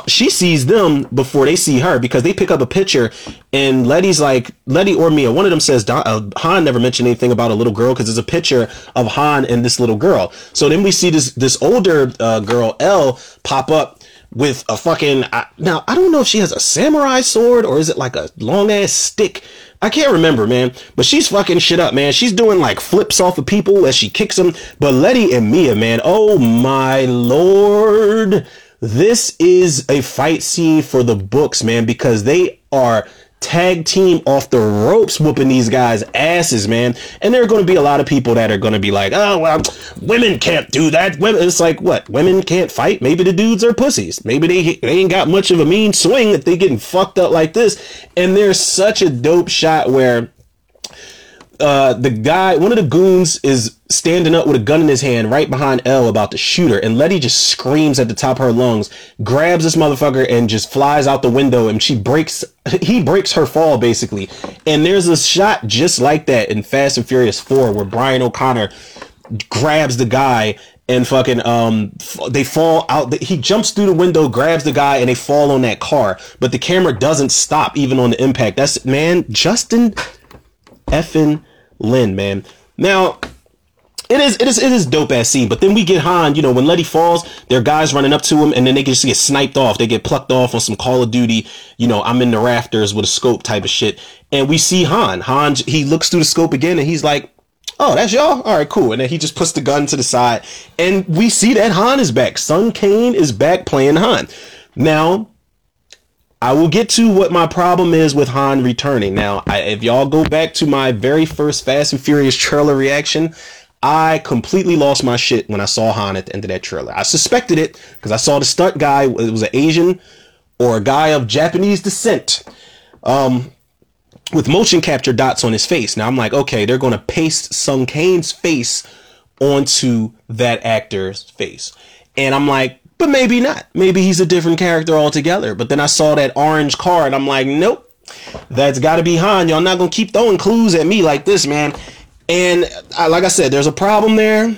she sees them before they see her because they pick up a picture and Letty's like Letty or Mia one of them says uh, Han never mentioned anything about a little girl because there's a picture of Han and this little girl so then we see this this older uh, girl Elle pop up with a fucking uh, now I don't know if she has a samurai sword or is it like a long ass stick I can't remember, man, but she's fucking shit up, man. She's doing like flips off of people as she kicks them. But Letty and Mia, man, oh my lord, this is a fight scene for the books, man, because they are tag team off the ropes whooping these guys asses man. And there are going to be a lot of people that are going to be like oh well women can't do that. Women it's like what? Women can't fight? Maybe the dudes are pussies. Maybe they, they ain't got much of a mean swing that they getting fucked up like this. And there's such a dope shot where uh, the guy, one of the goons is standing up with a gun in his hand right behind Elle about to shoot her. And Letty just screams at the top of her lungs, grabs this motherfucker and just flies out the window and she breaks, he breaks her fall basically. And there's a shot just like that in Fast and Furious 4 where Brian O'Connor grabs the guy and fucking um they fall out he jumps through the window grabs the guy and they fall on that car but the camera doesn't stop even on the impact that's man justin effin Lin, man. Now, it is it is it is dope ass scene. But then we get Han, you know, when Letty falls, there are guys running up to him, and then they just get sniped off. They get plucked off on some Call of Duty, you know, I'm in the rafters with a scope type of shit. And we see Han. Han he looks through the scope again and he's like, Oh, that's y'all? All right, cool. And then he just puts the gun to the side. And we see that Han is back. Sung Kang is back playing Han. Now, I will get to what my problem is with Han returning. Now, I, if y'all go back to my very first Fast and Furious trailer reaction, I completely lost my shit when I saw Han at the end of that trailer. I suspected it because I saw the stunt guy. It was an Asian or a guy of Japanese descent um, with motion capture dots on his face. Now I'm like, okay, they're going to paste Sung Kang's face onto that actor's face. And I'm like, but maybe not. Maybe he's a different character altogether. But then I saw that orange car and I'm like, nope, that's got to be Han. Y'all not going to keep throwing clues at me like this, man. And I, like I said, there's a problem there.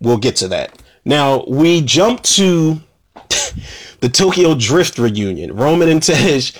We'll get to that. Now, we jump to the Tokyo Drift reunion. Roman and Tej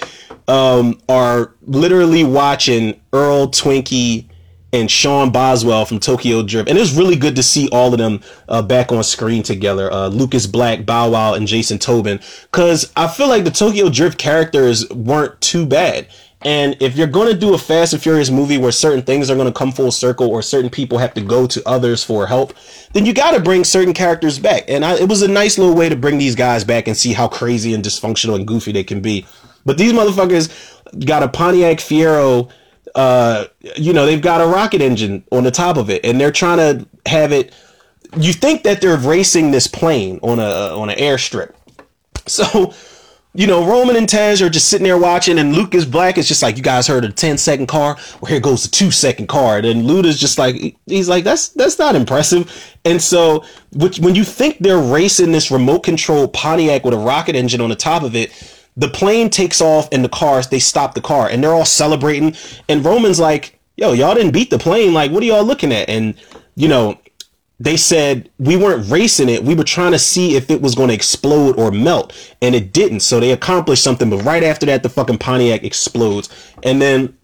um, are literally watching Earl Twinkie and Sean Boswell from Tokyo Drift. And it was really good to see all of them uh, back on screen together. Uh, Lucas Black, Bow Wow, and Jason Tobin. Because I feel like the Tokyo Drift characters weren't too bad. And if you're going to do a Fast and Furious movie where certain things are going to come full circle or certain people have to go to others for help, then you got to bring certain characters back. And I, it was a nice little way to bring these guys back and see how crazy and dysfunctional and goofy they can be. But these motherfuckers got a Pontiac Fiero uh, you know, they've got a rocket engine on the top of it, and they're trying to have it. You think that they're racing this plane on a on an airstrip, so you know, Roman and Tej are just sitting there watching, and Lucas Black is just like, "You guys heard of the 10 second car? Well, here goes the two second car." And Luda's just like, he's like, "That's that's not impressive." And so, which, when you think they're racing this remote control Pontiac with a rocket engine on the top of it, the plane takes off and the cars, they stop the car and they're all celebrating. And Roman's like, yo, y'all didn't beat the plane. Like, what are y'all looking at? And, you know, they said we weren't racing it. We were trying to see if it was going to explode or melt, and it didn't. So they accomplished something. But right after that, the fucking Pontiac explodes, and then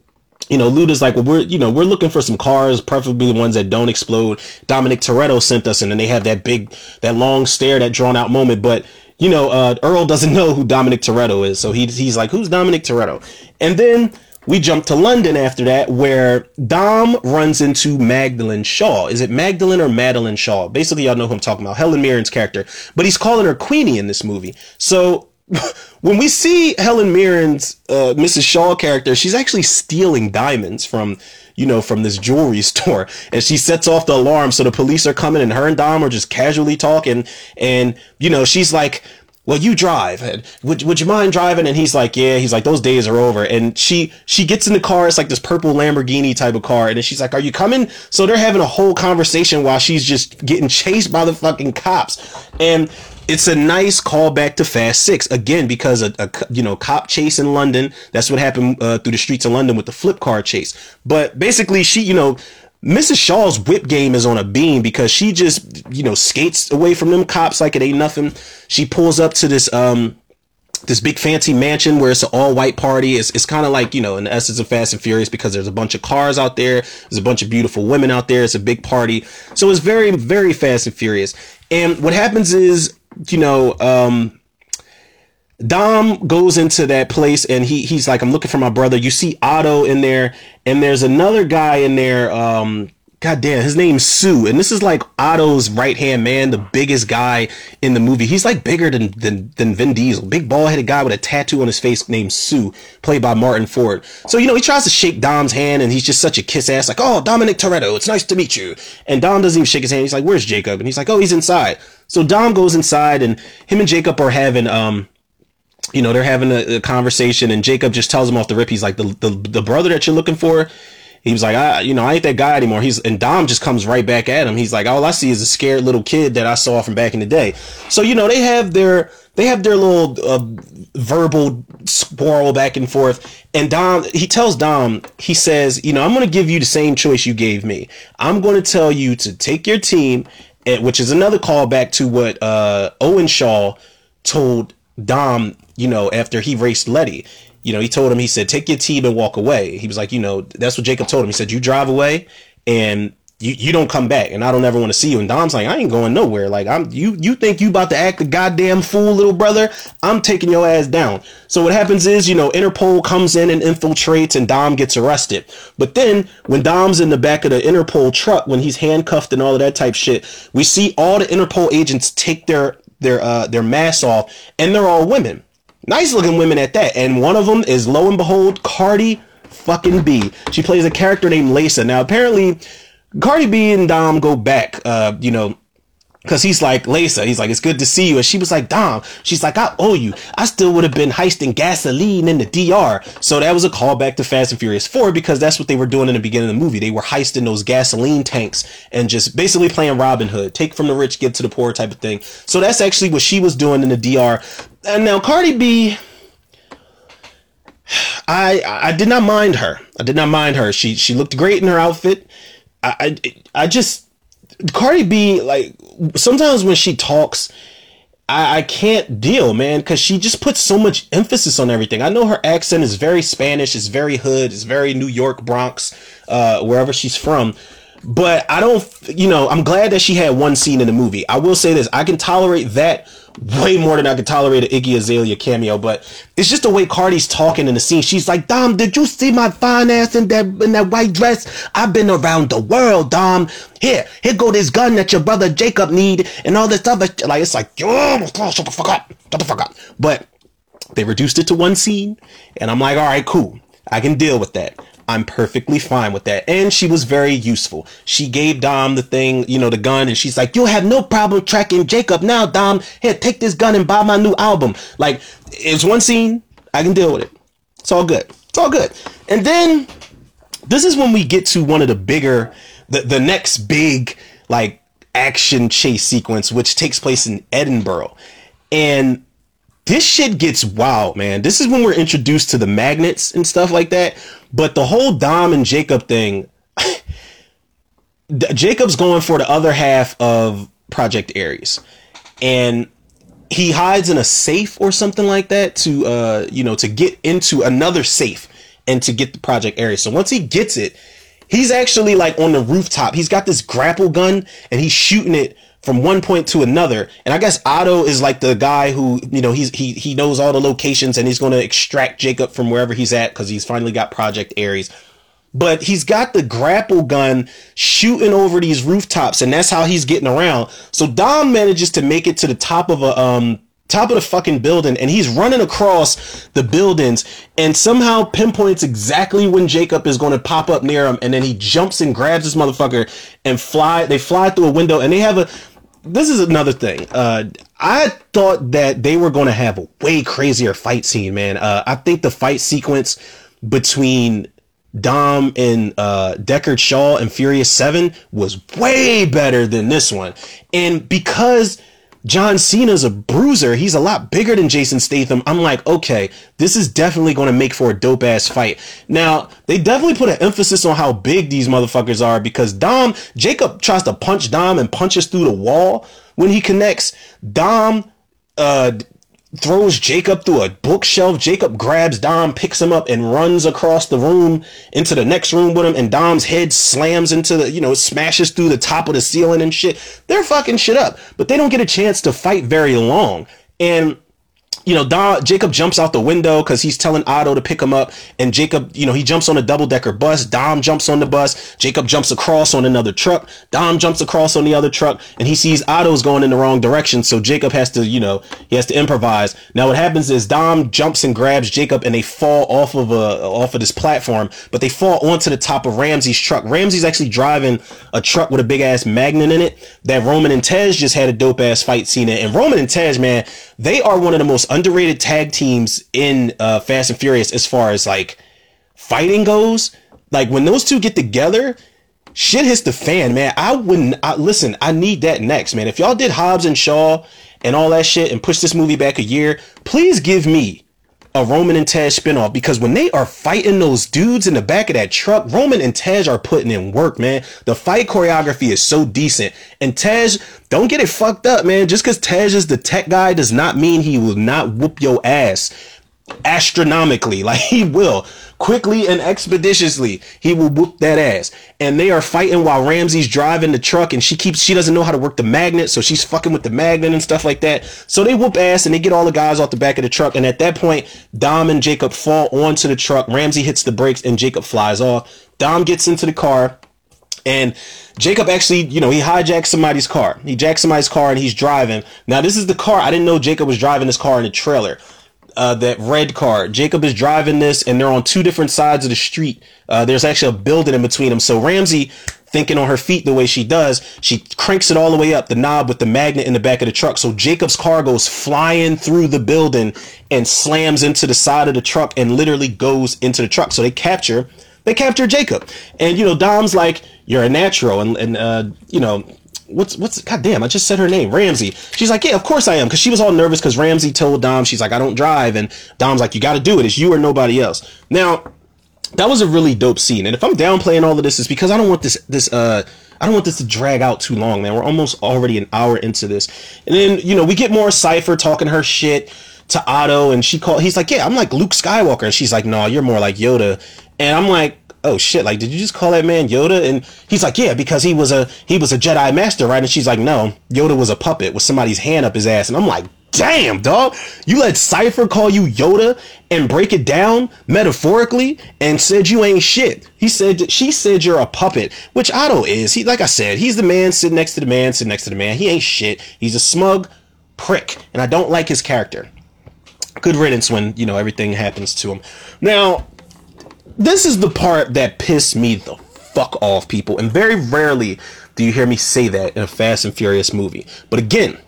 you know, Luda's like, well, we're, you know, we're looking for some cars, preferably the ones that don't explode. Dominic Toretto sent us, and then they have that big, that long stare, that drawn out moment. But, you know, uh, Earl doesn't know who Dominic Toretto is. So he, he's like, who's Dominic Toretto? And then we jump to London after that, where Dom runs into Magdalene Shaw. Is it Magdalene or Madeline Shaw? Basically, y'all know who I'm talking about. Helen Mirren's character. But he's calling her Queenie in this movie. So when we see Helen Mirren's uh, Mrs. Shaw character, she's actually stealing diamonds from, you know, from this jewelry store, and she sets off the alarm. So the police are coming, and her and Dom are just casually talking, and you know, she's like, well, you drive. Would, would you mind driving? And he's like, yeah. He's like, those days are over. And she, she gets in the car. It's like this purple Lamborghini type of car. And she's like, are you coming? So they're having a whole conversation while she's just getting chased by the fucking cops. And it's a nice callback to Fast Six again because a, a you know cop chase in London. That's what happened uh, through the streets of London with the flip car chase. But basically, she you know Mrs. Shaw's whip game is on a beam because she just, you know, skates away from them cops like it ain't nothing. She pulls up to this, um, this big fancy mansion where it's an all white party. It's, it's kind of like, you know, in the essence of Fast and Furious because there's a bunch of cars out there. There's a bunch of beautiful women out there. It's a big party. So it's very, very Fast and Furious. And what happens is, you know, um, Dom goes into that place and he he's like, I'm looking for my brother. You see Otto in there, and there's another guy in there. Um, God damn, his name's Sue, and this is like Otto's right hand man, the biggest guy in the movie. He's like bigger than than, than Vin Diesel, big bald headed guy with a tattoo on his face named Sue, played by Martin Ford. So you know he tries to shake Dom's hand, and he's just such a kiss ass, like, "Oh, Dominic Toretto, it's nice to meet you." And Dom doesn't even shake his hand. He's like, "Where's Jacob?" And he's like, "Oh, he's inside." So Dom goes inside, and him and Jacob are having um you know, they're having a, a, conversation and Jacob just tells him off the rip. He's like, the, the, the brother that you're looking for. He was like, I, you know, I ain't that guy anymore. He's, and Dom just comes right back at him. He's like, all I see is a scared little kid that I saw from back in the day. So, you know, they have their, they have their little uh, verbal quarrel back and forth. And Dom, he tells Dom, he says, you know, I'm going to give you the same choice you gave me. I'm going to tell you to take your team, which is another callback to what uh, Owen Shaw told Dom, you know, after he raced Letty, you know, he told him, he said, take your team and walk away. He was like, you know, that's what Jacob told him. He said, you drive away and you, you don't come back and I don't ever want to see you. And Dom's like, I ain't going nowhere. Like I'm, you, you think you about to act a goddamn fool, little brother? I'm taking your ass down. So what happens is, you know, Interpol comes in and infiltrates and Dom gets arrested. But then when Dom's in the back of the Interpol truck, when he's handcuffed and all of that type shit, we see all the Interpol agents take their, their uh their masks off, and they're all women, nice looking women at that. And one of them is lo and behold Cardi fucking B. She plays a character named Lisa. Now apparently, Cardi B and Dom go back. Uh, you know, Cause he's like, Lisa, he's like, it's good to see you. And she was like, Dom, she's like, I owe you. I still would have been heisting gasoline in the DR. So that was a callback to Fast and Furious 4 because that's what they were doing in the beginning of the movie. They were heisting those gasoline tanks and just basically playing Robin Hood, take from the rich, give to the poor type of thing. So that's actually what she was doing in the DR. And now Cardi B, I, I did not mind her. I did not mind her. She, she looked great in her outfit. I, I, I just, Cardi B, like sometimes when she talks, I, I can't deal, man, because she just puts so much emphasis on everything. I know her accent is very Spanish, it's very hood, it's very New York, Bronx, uh, wherever she's from. But I don't, you know, I'm glad that she had one scene in the movie. I will say this: I can tolerate that way more than I could tolerate an Iggy Azalea cameo. But it's just the way Cardi's talking in the scene. She's like, Dom, did you see my fine ass in that in that white dress? I've been around the world, Dom. Here, here go this gun that your brother Jacob need, and all this other like. It's like, oh, shut the fuck up, shut the fuck up. But they reduced it to one scene, and I'm like, all right, cool. I can deal with that. I'm perfectly fine with that. And she was very useful. She gave Dom the thing, you know, the gun, and she's like, You'll have no problem tracking Jacob now, Dom. Here, take this gun and buy my new album. Like, it's one scene, I can deal with it. It's all good. It's all good. And then this is when we get to one of the bigger, the, the next big, like, action chase sequence, which takes place in Edinburgh. And this shit gets wild, man. This is when we're introduced to the magnets and stuff like that. But the whole Dom and Jacob thing, Jacob's going for the other half of Project Aries, and he hides in a safe or something like that to uh you know to get into another safe and to get the Project Aries. So once he gets it, he's actually like on the rooftop. He's got this grapple gun and he's shooting it from one point to another. And I guess Otto is like the guy who, you know, he's he he knows all the locations and he's going to extract Jacob from wherever he's at because he's finally got Project Aries. But he's got the grapple gun shooting over these rooftops, and that's how he's getting around. So Dom manages to make it to the top of a um top of the fucking building and he's running across the buildings and somehow pinpoints exactly when Jacob is going to pop up near him and then he jumps and grabs this motherfucker and fly they fly through a window and they have a this is another thing. Uh, I thought that they were going to have a way crazier fight scene, man. Uh, I think the fight sequence between Dom and uh, Deckard Shaw and Furious 7 was way better than this one. And because John Cena's a bruiser. He's a lot bigger than Jason Statham. I'm like, okay, this is definitely going to make for a dope ass fight. Now, they definitely put an emphasis on how big these motherfuckers are because Dom, Jacob tries to punch Dom and punches through the wall when he connects. Dom, uh, throws Jacob through a bookshelf. Jacob grabs Dom, picks him up, and runs across the room into the next room with him. And Dom's head slams into the, you know, smashes through the top of the ceiling and shit. They're fucking shit up, but they don't get a chance to fight very long. And you know, Dom, Jacob jumps out the window because he's telling Otto to pick him up. And Jacob, you know, he jumps on a double decker bus. Dom jumps on the bus. Jacob jumps across on another truck. Dom jumps across on the other truck and he sees Otto's going in the wrong direction. So Jacob has to, you know, he has to improvise. Now what happens is Dom jumps and grabs Jacob and they fall off of a, off of this platform, but they fall onto the top of Ramsey's truck. Ramsey's actually driving a truck with a big ass magnet in it that Roman and Tej just had a dope ass fight scene in. And Roman and Tej, man, they are one of the most underrated tag teams in uh, Fast and Furious as far as like fighting goes. Like when those two get together, shit hits the fan, man. I wouldn't I, listen. I need that next, man. If y'all did Hobbs and Shaw and all that shit and push this movie back a year, please give me a Roman and Tej spinoff because when they are fighting those dudes in the back of that truck, Roman and Tej are putting in work, man. The fight choreography is so decent. And Tej, don't get it fucked up, man. Just because Tej is the tech guy does not mean he will not whoop your ass astronomically. Like he will quickly and expeditiously. He will whoop that ass. And they are fighting while Ramsey's driving the truck and she keeps, she doesn't know how to work the magnet. So she's fucking with the magnet and stuff like that. So they whoop ass and they get all the guys off the back of the truck. And at that point, Dom and Jacob fall onto the truck. Ramsey hits the brakes and Jacob flies off. Dom gets into the car. And Jacob actually, you know, he hijacks somebody's car. He jacks somebody's car and he's driving. Now, this is the car. I didn't know Jacob was driving this car in the trailer uh, that red car. Jacob is driving this, and they're on two different sides of the street. Uh, there's actually a building in between them. So Ramsey, thinking on her feet the way she does, she cranks it all the way up the knob with the magnet in the back of the truck. So Jacob's car goes flying through the building and slams into the side of the truck and literally goes into the truck. So they capture. They capture Jacob, and you know Dom's like, "You're a natural," and and uh, you know what's what's god damn i just said her name ramsey she's like yeah of course i am because she was all nervous because ramsey told dom she's like i don't drive and dom's like you got to do it it's you or nobody else now that was a really dope scene and if i'm downplaying all of this it's because i don't want this this uh I don't want this to drag out too long, man. We're almost already an hour into this. And then, you know, we get more Cypher talking her shit to Otto and she called he's like, Yeah, I'm like Luke Skywalker. And she's like, No, you're more like Yoda. And I'm like, oh shit, like, did you just call that man Yoda? And he's like, yeah, because he was a, he was a Jedi master, right? And she's like, no, Yoda was a puppet with somebody's hand up his ass. And I'm like, damn, dog, you let Cypher call you Yoda and break it down metaphorically and said you ain't shit. He said, she said you're a puppet, which Otto is. He, like I said, he's the man sitting next to the man, sitting next to the man. He ain't shit. He's a smug prick. And I don't like his character. Good riddance when, you know, everything happens to him. Now, this is the part that pissed me the fuck off, people. And very rarely do you hear me say that in a Fast and Furious movie. But again,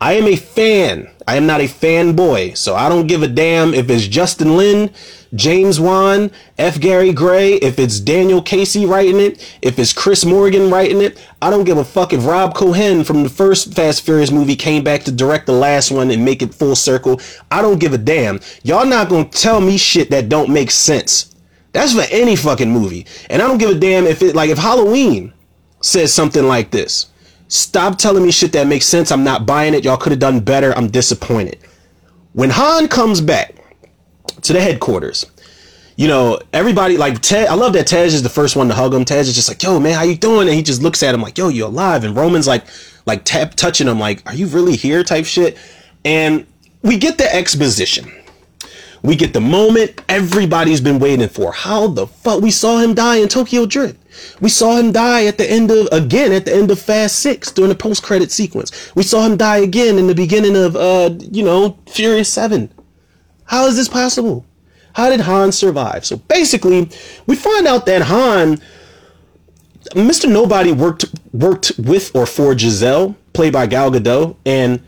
I am a fan. I am not a fanboy. So I don't give a damn if it's Justin Lin, James Wan, F. Gary Gray, if it's Daniel Casey writing it, if it's Chris Morgan writing it. I don't give a fuck if Rob Cohen from the first Fast and Furious movie came back to direct the last one and make it full circle. I don't give a damn. Y'all not gonna tell me shit that don't make sense. That's for any fucking movie. And I don't give a damn if it like if Halloween says something like this Stop telling me shit that makes sense. I'm not buying it. Y'all could have done better. I'm disappointed. When Han comes back to the headquarters, you know, everybody like Ted. I love that Tej is the first one to hug him. Tej is just like, "Yo, man, how you doing?" And he just looks at him like, "Yo, you alive?" And Roman's like, like tap touching him, like, "Are you really here?" Type shit. And we get the exposition. We get the moment everybody's been waiting for. How the fuck we saw him die in Tokyo Drift? We saw him die at the end of again at the end of Fast Six during the post credit sequence. We saw him die again in the beginning of uh you know Furious Seven. How is this possible? How did Han survive? So basically, we find out that Han, Mr. Nobody worked worked with or for Giselle, played by Gal Gadot, and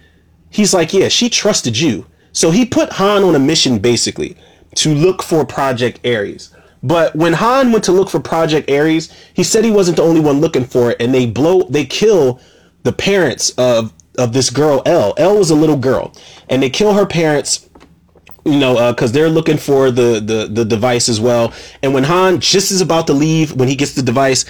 he's like, yeah, she trusted you. So he put Han on a mission basically to look for Project Aries. But when Han went to look for Project Aries, he said he wasn't the only one looking for it, and they blow, they kill the parents of of this girl Elle. Elle was a little girl, and they kill her parents. You know, because uh, they're looking for the, the the device as well. And when Han just is about to leave, when he gets the device,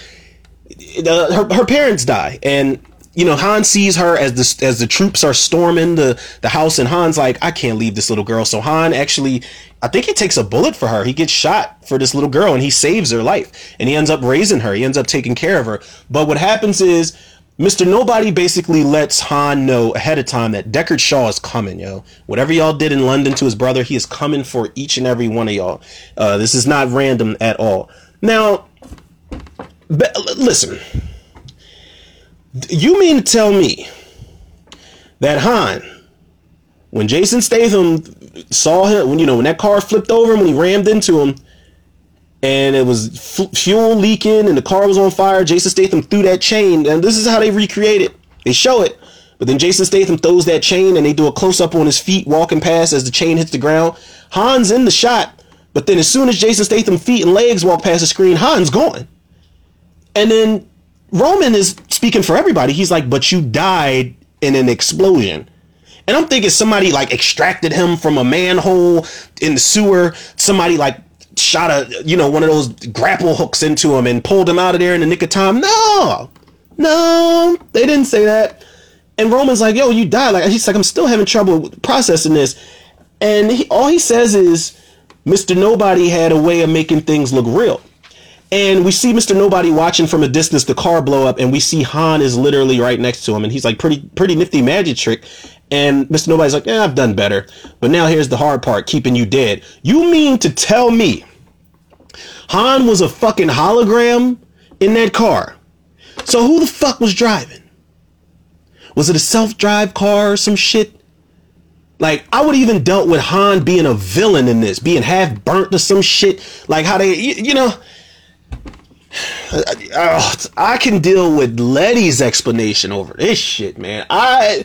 her her parents die, and you know, Han sees her as the as the troops are storming the the house, and Han's like, I can't leave this little girl. So Han actually, I think he takes a bullet for her. He gets shot for this little girl, and he saves her life, and he ends up raising her. He ends up taking care of her. But what happens is. Mr. Nobody basically lets Han know ahead of time that Deckard Shaw is coming, yo. Whatever y'all did in London to his brother, he is coming for each and every one of y'all. Uh, this is not random at all. Now, listen, you mean to tell me that Han, when Jason Statham saw him, when you know when that car flipped over him, when he rammed into him, and it was f- fuel leaking and the car was on fire, Jason Statham threw that chain, and this is how they recreate it. They show it, but then Jason Statham throws that chain, and they do a close up on his feet walking past as the chain hits the ground. Han's in the shot, but then as soon as Jason Statham feet and legs walk past the screen, Han's gone. And then Roman is speaking for everybody. He's like, but you died in an explosion. And I'm thinking somebody like extracted him from a manhole in the sewer. Somebody like shot a, you know, one of those grapple hooks into him and pulled him out of there in the nick of time. No, no, they didn't say that. And Roman's like, yo, you died. Like, he's like, I'm still having trouble processing this. And he, all he says is, Mr. Nobody had a way of making things look real. And we see Mr. Nobody watching from a distance the car blow up, and we see Han is literally right next to him, and he's like, pretty, pretty nifty magic trick. And Mr. Nobody's like, yeah, I've done better. But now here's the hard part, keeping you dead. You mean to tell me Han was a fucking hologram in that car? So who the fuck was driving? Was it a self-drive car or some shit? Like I would even dealt with Han being a villain in this, being half burnt to some shit. Like how they, you, you know, I can deal with Letty's explanation over this shit, man. I,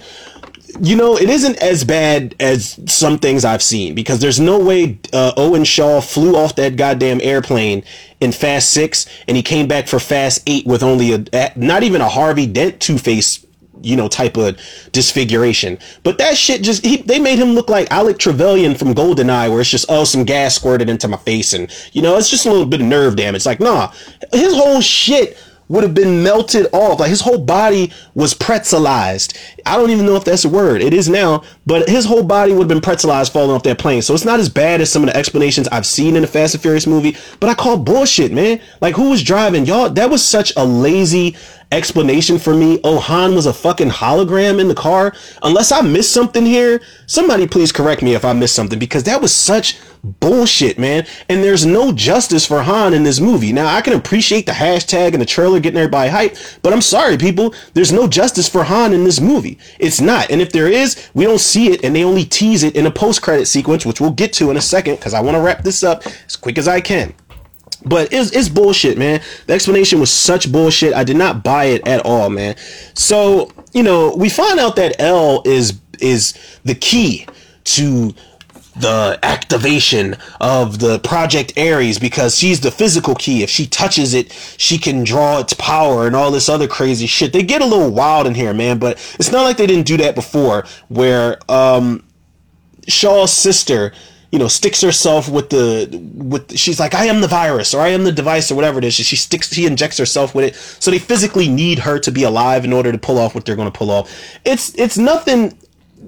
you know, it isn't as bad as some things I've seen because there's no way uh, Owen Shaw flew off that goddamn airplane in Fast Six and he came back for Fast Eight with only a not even a Harvey Dent Two Face you know, type of disfiguration. But that shit just, he, they made him look like Alec Trevelyan from GoldenEye, where it's just, oh, some gas squirted into my face and, you know, it's just a little bit of nerve damage. Like, nah, his whole shit would have been melted off. Like his whole body was pretzelized. I don't even know if that's a word. It is now, but his whole body would have been pretzelized falling off that plane. So it's not as bad as some of the explanations I've seen in the Fast and Furious movie, but I call bullshit, man. Like who was driving? Y'all, that was such a lazy explanation for me. Oh, Han was a fucking hologram in the car. Unless I missed something here, somebody please correct me if I missed something because that was such bullshit, man. And there's no justice for Han in this movie. Now, I can appreciate the hashtag and the trailer getting everybody hyped, but I'm sorry, people. There's no justice for Han in this movie. It's not. And if there is, we don't see it and they only tease it in a post credit sequence, which we'll get to in a second because I want to wrap this up as quick as I can. But it's, it's bullshit, man. The explanation was such bullshit. I did not buy it at all, man. So, you know, we find out that Elle is is the key to the activation of the Project Aries because she's the physical key. If she touches it, she can draw its power and all this other crazy shit. They get a little wild in here, man, but it's not like they didn't do that before where um Shaw's sister you know, sticks herself with the with she's like, I am the virus or I am the device or whatever it is. She sticks she injects herself with it. So they physically need her to be alive in order to pull off what they're gonna pull off. It's it's nothing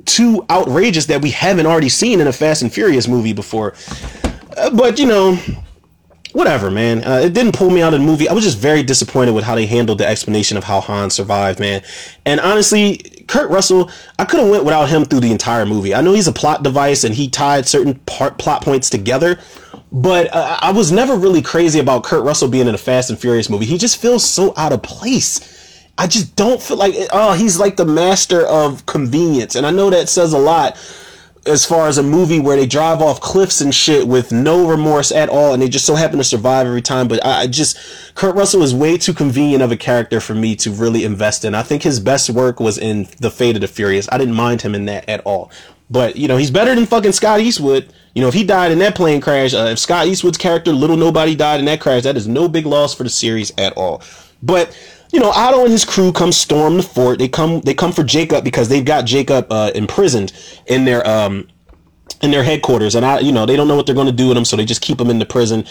too outrageous that we haven't already seen in a Fast and Furious movie before. Uh, but you know, whatever, man. Uh, it didn't pull me out of the movie. I was just very disappointed with how they handled the explanation of how Han survived, man. And honestly, Kurt Russell, I could have went without him through the entire movie. I know he's a plot device and he tied certain part plot points together, but uh, I was never really crazy about Kurt Russell being in a Fast and Furious movie. He just feels so out of place. I just don't feel like oh he's like the master of convenience, and I know that says a lot as far as a movie where they drive off cliffs and shit with no remorse at all, and they just so happen to survive every time. But I, I just, Kurt Russell is way too convenient of a character for me to really invest in. I think his best work was in The Fate of the Furious. I didn't mind him in that at all. But you know, he's better than fucking Scott Eastwood. You know, if he died in that plane crash, uh, if Scott Eastwood's character Little Nobody died in that crash, that is no big loss for the series at all. But you know, Otto and his crew come storm the fort. They come they come for Jacob because they've got Jacob uh, imprisoned in their um in their headquarters. And I you know they don't know what they're going to do with him so they just keep him in the prison.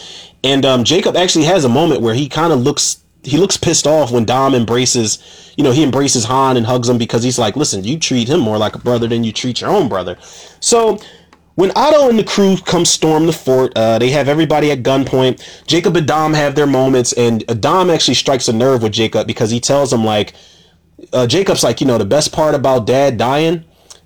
And um, Jacob actually has a moment where he kind of looks he looks pissed off when Dom embraces you know he embraces Han and hugs him because he's like listen you treat him more like a brother than you treat your own brother. So when Otto and the crew come storm the fort, uh, they have everybody at gunpoint. Jacob and Dom have their moments, and uh, Dom actually strikes a nerve with Jacob because he tells him like, uh, Jacob's like, you know, the best part about Dad dying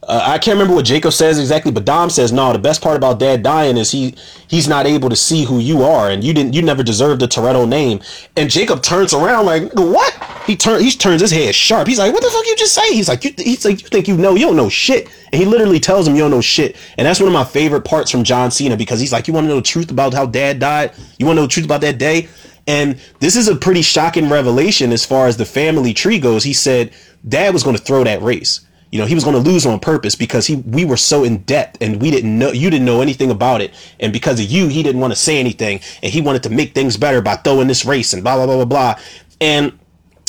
uh, I can't remember what Jacob says exactly, but Dom says no. The best part about Dad dying is he he's not able to see who you are, and you didn't you never deserved the Toretto name. And Jacob turns around like what? He turns he turns his head sharp. He's like, what the fuck you just say? He's like, you, he's like, you think you know? You don't know shit. And he literally tells him you don't know shit. And that's one of my favorite parts from John Cena because he's like, you want to know the truth about how Dad died? You want to know the truth about that day? And this is a pretty shocking revelation as far as the family tree goes. He said Dad was going to throw that race you know, he was going to lose on purpose because he we were so in debt and we didn't know you didn't know anything about it. And because of you, he didn't want to say anything and he wanted to make things better by throwing this race and blah blah blah blah blah. And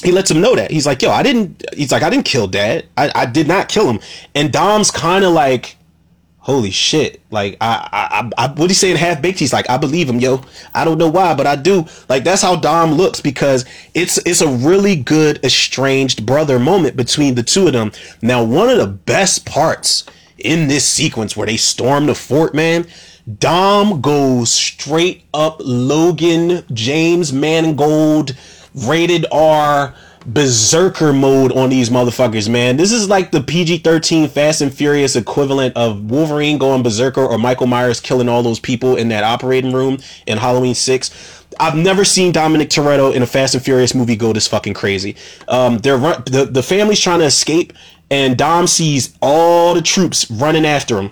he lets him know that. He's like, yo, I didn't he's like, I didn't kill dad. I, I did not kill him. And Dom's kind of like holy shit. Like i i, I what he saying half baked he's like i believe him yo. I don't know why but i do. Like that's how dom looks because it's it's a really good estranged brother moment between the two of them. Now one of the best parts in this sequence where they storm the fort man dom goes straight up logan james mangold rated r berserker mode on these motherfuckers, man. This is like the PG 13 Fast and Furious equivalent of Wolverine going berserker or Michael Myers killing all those people in that operating room in Halloween 6. I've never seen Dominic Toretto in a Fast and Furious movie go this fucking crazy. Um, they're run- the, the family's trying to escape, and Dom sees all the troops running after him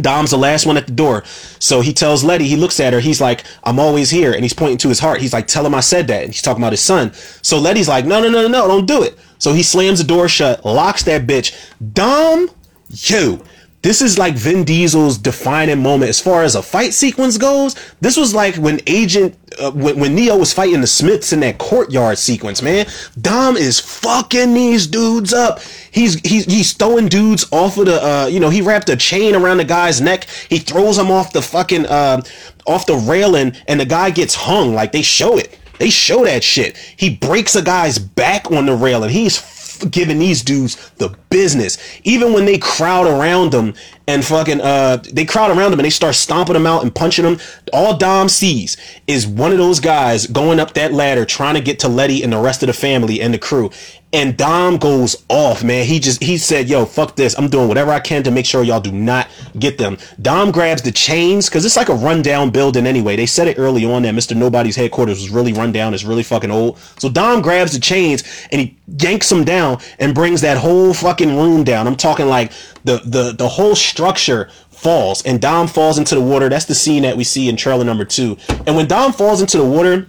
Dom's the last one at the door. So he tells Letty, he looks at her, he's like, I'm always here. And he's pointing to his heart. He's like, tell him I said that. And he's talking about his son. So Letty's like, no, no, no, no, don't do it. So he slams the door shut, locks that bitch. Dom, yo, this is like Vin Diesel's defining moment as far as a fight sequence goes. This was like when Agent, uh, when, when Neo was fighting the Smiths in that courtyard sequence, man. Dom is fucking these dudes up. He's, he's, he's throwing dudes off of the, uh, you know, he wrapped a chain around the guy's neck. He throws him off the fucking, uh, off the railing and the guy gets hung. Like they show it. They show that shit. He breaks a guy's back on the railing. He's giving these dudes the business. Even when they crowd around them and fucking uh they crowd around them and they start stomping them out and punching them. All Dom sees is one of those guys going up that ladder trying to get to Letty and the rest of the family and the crew. And Dom goes off, man. He just he said, "Yo, fuck this. I'm doing whatever I can to make sure y'all do not get them." Dom grabs the chains because it's like a rundown building anyway. They said it early on that Mister Nobody's headquarters was really rundown. It's really fucking old. So Dom grabs the chains and he yanks them down and brings that whole fucking room down. I'm talking like the the the whole structure falls and Dom falls into the water. That's the scene that we see in trailer number two. And when Dom falls into the water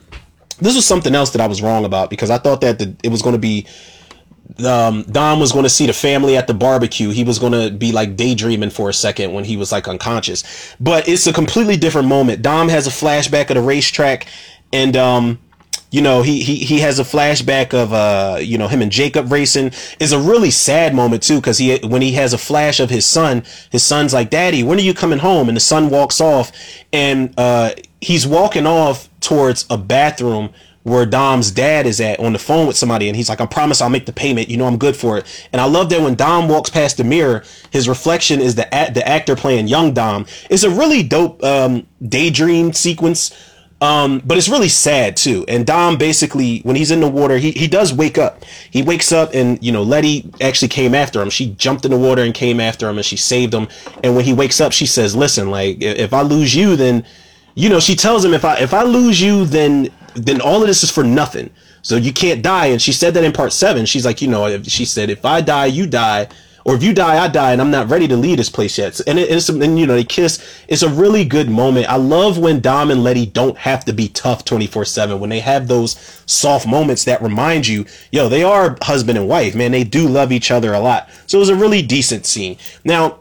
this was something else that I was wrong about because I thought that the, it was going to be um, Dom was going to see the family at the barbecue. He was going to be like daydreaming for a second when he was like unconscious. But it's a completely different moment. Dom has a flashback of the racetrack and um, you know, he he he has a flashback of uh, you know, him and Jacob racing. Is a really sad moment too, because he when he has a flash of his son, his son's like, "Daddy, when are you coming home?" And the son walks off, and uh, he's walking off towards a bathroom where Dom's dad is at on the phone with somebody, and he's like, "I promise I'll make the payment. You know I'm good for it." And I love that when Dom walks past the mirror, his reflection is the the actor playing young Dom. It's a really dope um, daydream sequence. Um, but it's really sad too. And Dom basically, when he's in the water, he, he does wake up. He wakes up and, you know, Letty actually came after him. She jumped in the water and came after him and she saved him. And when he wakes up, she says, listen, like, if I lose you, then, you know, she tells him, if I, if I lose you, then then all of this is for nothing. So you can't die. And she said that in part seven. She's like, you know, she said, if I die, you die. Or if you die, I die, and I'm not ready to leave this place yet. And it, it's and you know they kiss. It's a really good moment. I love when Dom and Letty don't have to be tough 24 seven. When they have those soft moments that remind you, yo, they are husband and wife. Man, they do love each other a lot. So it was a really decent scene. Now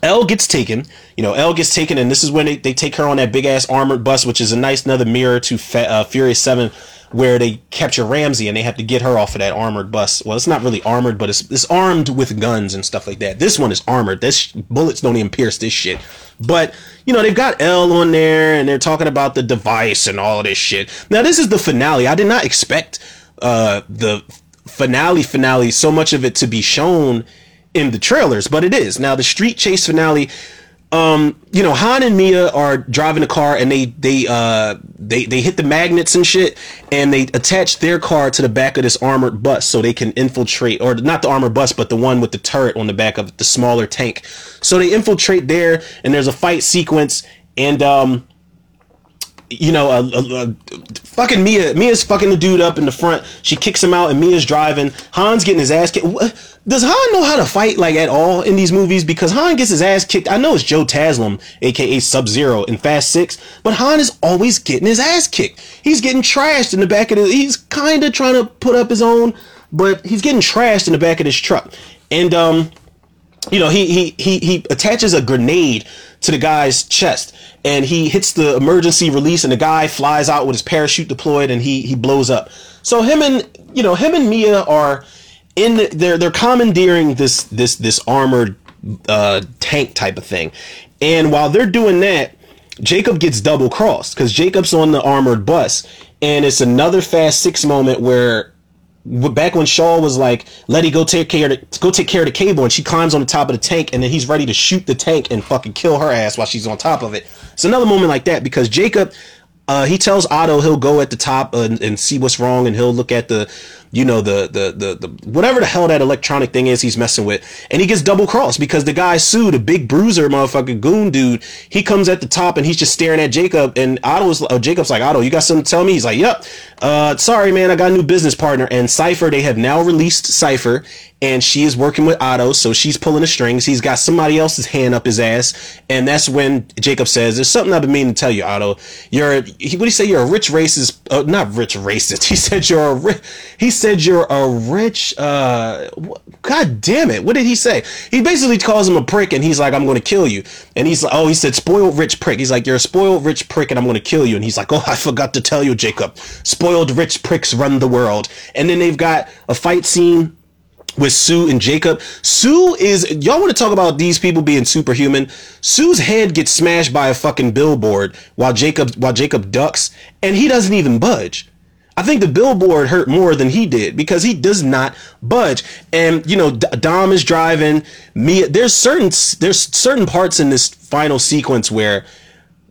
Elle gets taken. You know, Elle gets taken, and this is when they, they take her on that big ass armored bus, which is a nice another mirror to Fa- uh, Furious 7, where they capture Ramsey and they have to get her off of that armored bus. Well, it's not really armored, but it's, it's armed with guns and stuff like that. This one is armored. This bullets don't even pierce this shit. But, you know, they've got Elle on there and they're talking about the device and all of this shit. Now, this is the finale. I did not expect uh, the finale finale, so much of it to be shown in the trailers, but it is. Now the street chase finale, um, you know, Han and Mia are driving a car and they they uh they they hit the magnets and shit and they attach their car to the back of this armored bus so they can infiltrate or not the armored bus but the one with the turret on the back of the smaller tank. So they infiltrate there and there's a fight sequence and um you know, a, a, a, fucking Mia. Mia's fucking the dude up in the front. She kicks him out, and Mia's driving. Han's getting his ass kicked. Does Han know how to fight like at all in these movies? Because Han gets his ass kicked. I know it's Joe Taslim, aka Sub Zero, in Fast Six, but Han is always getting his ass kicked. He's getting trashed in the back of the. He's kind of trying to put up his own, but he's getting trashed in the back of this truck. And um, you know, he he he he attaches a grenade to the guy's chest. And he hits the emergency release and the guy flies out with his parachute deployed and he he blows up. So him and you know him and Mia are in the, they're they're commandeering this this this armored uh, tank type of thing, and while they're doing that, Jacob gets double crossed because Jacob's on the armored bus, and it's another Fast Six moment where back when Shaw was like, "Letty go take care of the, go take care of the cable," and she climbs on the top of the tank, and then he's ready to shoot the tank and fucking kill her ass while she's on top of it. It's another moment like that because Jacob, uh, he tells Otto he'll go at the top and, and see what's wrong, and he'll look at the you know the, the the the whatever the hell that electronic thing is he's messing with, and he gets double crossed because the guy sued a big bruiser motherfucker goon dude, he comes at the top and he's just staring at Jacob, and Otto's uh, Jacob's like Otto, you got something to tell me? He's like, Yep. Uh, sorry man, I got a new business partner, and Cipher. They have now released Cipher, and she is working with Otto, so she's pulling the strings. He's got somebody else's hand up his ass, and that's when Jacob says, "There's something I've been meaning to tell you, Otto. You're he, what do you say? You're a rich racist, uh, not rich racist. He said you're a ri- he said you're a rich. Uh, God damn it! What did he say? He basically calls him a prick, and he's like, "I'm going to kill you." And he's like, "Oh, he said spoiled rich prick." He's like, "You're a spoiled rich prick, and I'm going to kill you." And he's like, "Oh, I forgot to tell you, Jacob. Spoiled rich pricks run the world." And then they've got a fight scene with Sue and Jacob. Sue is y'all want to talk about these people being superhuman. Sue's head gets smashed by a fucking billboard while Jacob while Jacob ducks and he doesn't even budge. I think the billboard hurt more than he did because he does not budge. And you know, Dom is driving. Mia, there's certain there's certain parts in this final sequence where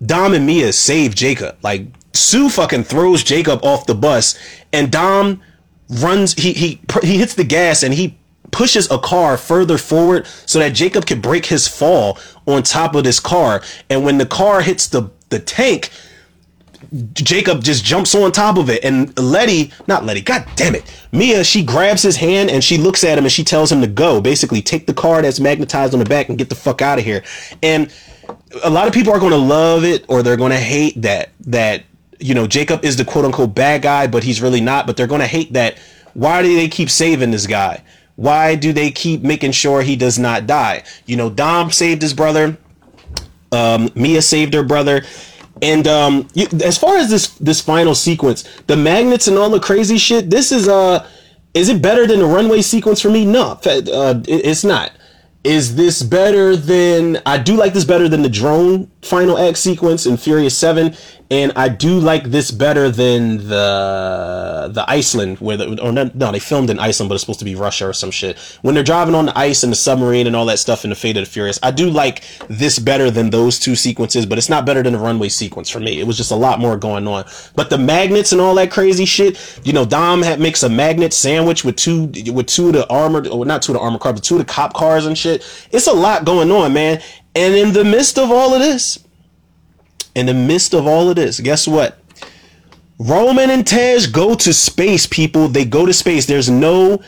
Dom and Mia save Jacob. Like Sue fucking throws Jacob off the bus, and Dom runs he he he hits the gas and he pushes a car further forward so that Jacob can break his fall on top of this car and when the car hits the the tank Jacob just jumps on top of it and Letty not Letty god damn it Mia she grabs his hand and she looks at him and she tells him to go basically take the car that's magnetized on the back and get the fuck out of here and a lot of people are going to love it or they're going to hate that that you know, Jacob is the quote unquote bad guy, but he's really not. But they're going to hate that. Why do they keep saving this guy? Why do they keep making sure he does not die? You know, Dom saved his brother. Um, Mia saved her brother. And um, you, as far as this this final sequence, the magnets and all the crazy shit, this is uh, is it better than the runway sequence for me? No, uh, it, it's not. Is this better than I do like this better than the drone final act sequence in Furious 7 and I do like this better than the the Iceland where the or no, no they filmed in Iceland but it's supposed to be Russia or some shit. When they're driving on the ice and the submarine and all that stuff in the Fate of the Furious I do like this better than those two sequences but it's not better than the runway sequence for me. It was just a lot more going on. But the magnets and all that crazy shit you know Dom had makes a magnet sandwich with two with two of the armored or not two of the armored cars but two of the cop cars and shit. It's a lot going on man. And in the midst of all of this in the midst of all of this, guess what? Roman and Tej go to space, people. They go to space. There's no.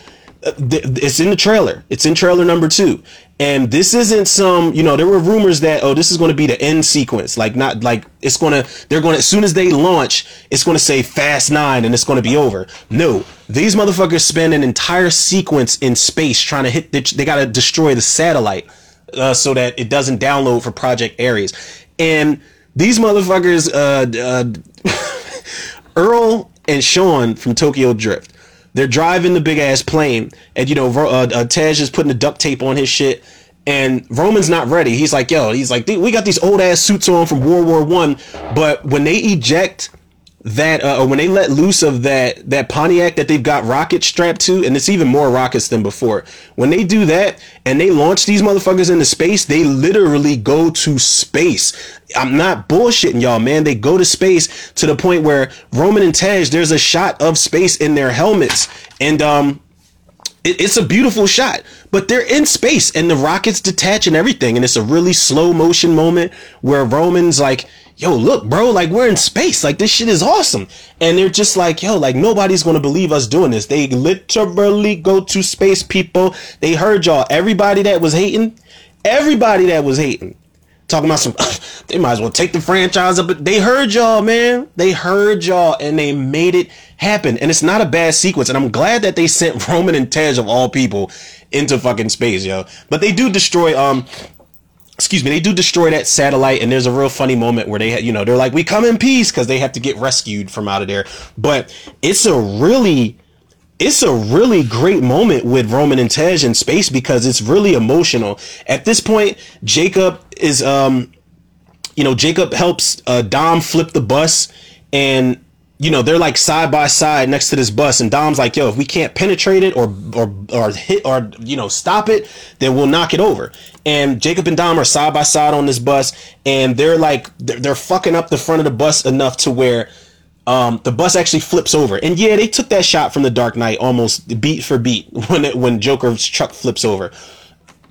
Uh, it's in the trailer. It's in trailer number two. And this isn't some, you know, there were rumors that, oh, this is going to be the end sequence. Like, not like it's going to, they're going to, as soon as they launch, it's going to say Fast Nine and it's going to be over. No, these motherfuckers spend an entire sequence in space trying to hit, the, they got to destroy the satellite uh, so that it doesn't download for Project Aries. And, these motherfuckers, uh, uh, Earl and Sean from Tokyo Drift, they're driving the big ass plane, and you know, uh, uh, Tej is putting the duct tape on his shit, and Roman's not ready. He's like, yo, he's like, we got these old ass suits on from World War One, but when they eject that uh, when they let loose of that that Pontiac that they've got rockets strapped to, and it's even more rockets than before. When they do that and they launch these motherfuckers into space, they literally go to space. I'm not bullshitting y'all, man. They go to space to the point where Roman and Tej, there's a shot of space in their helmets, and um, it, it's a beautiful shot. But they're in space, and the rockets detach and everything, and it's a really slow motion moment where Roman's like yo, look, bro, like we're in space. Like this shit is awesome. And they're just like, yo, like nobody's gonna believe us doing this. They literally go to space, people. They heard y'all. Everybody that was hating, everybody that was hating, talking about some, they might as well take the franchise up. But They heard y'all, man. They heard y'all and they made it happen. And it's not a bad sequence. And I'm glad that they sent Roman and Tej of all people into fucking space, yo. But they do destroy, um, excuse me, they do destroy that satellite, and there's a real funny moment where they, you know, they're like, "We come in peace" because they have to get rescued from out of there. But it's a really, it's a really great moment with Roman and Tej in space because it's really emotional. At this point, Jacob is, um, you know, Jacob helps uh, Dom flip the bus, and you know, they're like side by side next to this bus, and Dom's like, "Yo, if we can't penetrate it or or or hit or you know stop it, then we'll knock it over." And Jacob and Dom are side by side on this bus, and they're like they're, they're fucking up the front of the bus enough to where um, the bus actually flips over. And yeah, they took that shot from The Dark Knight almost beat for beat when it, when Joker's truck flips over.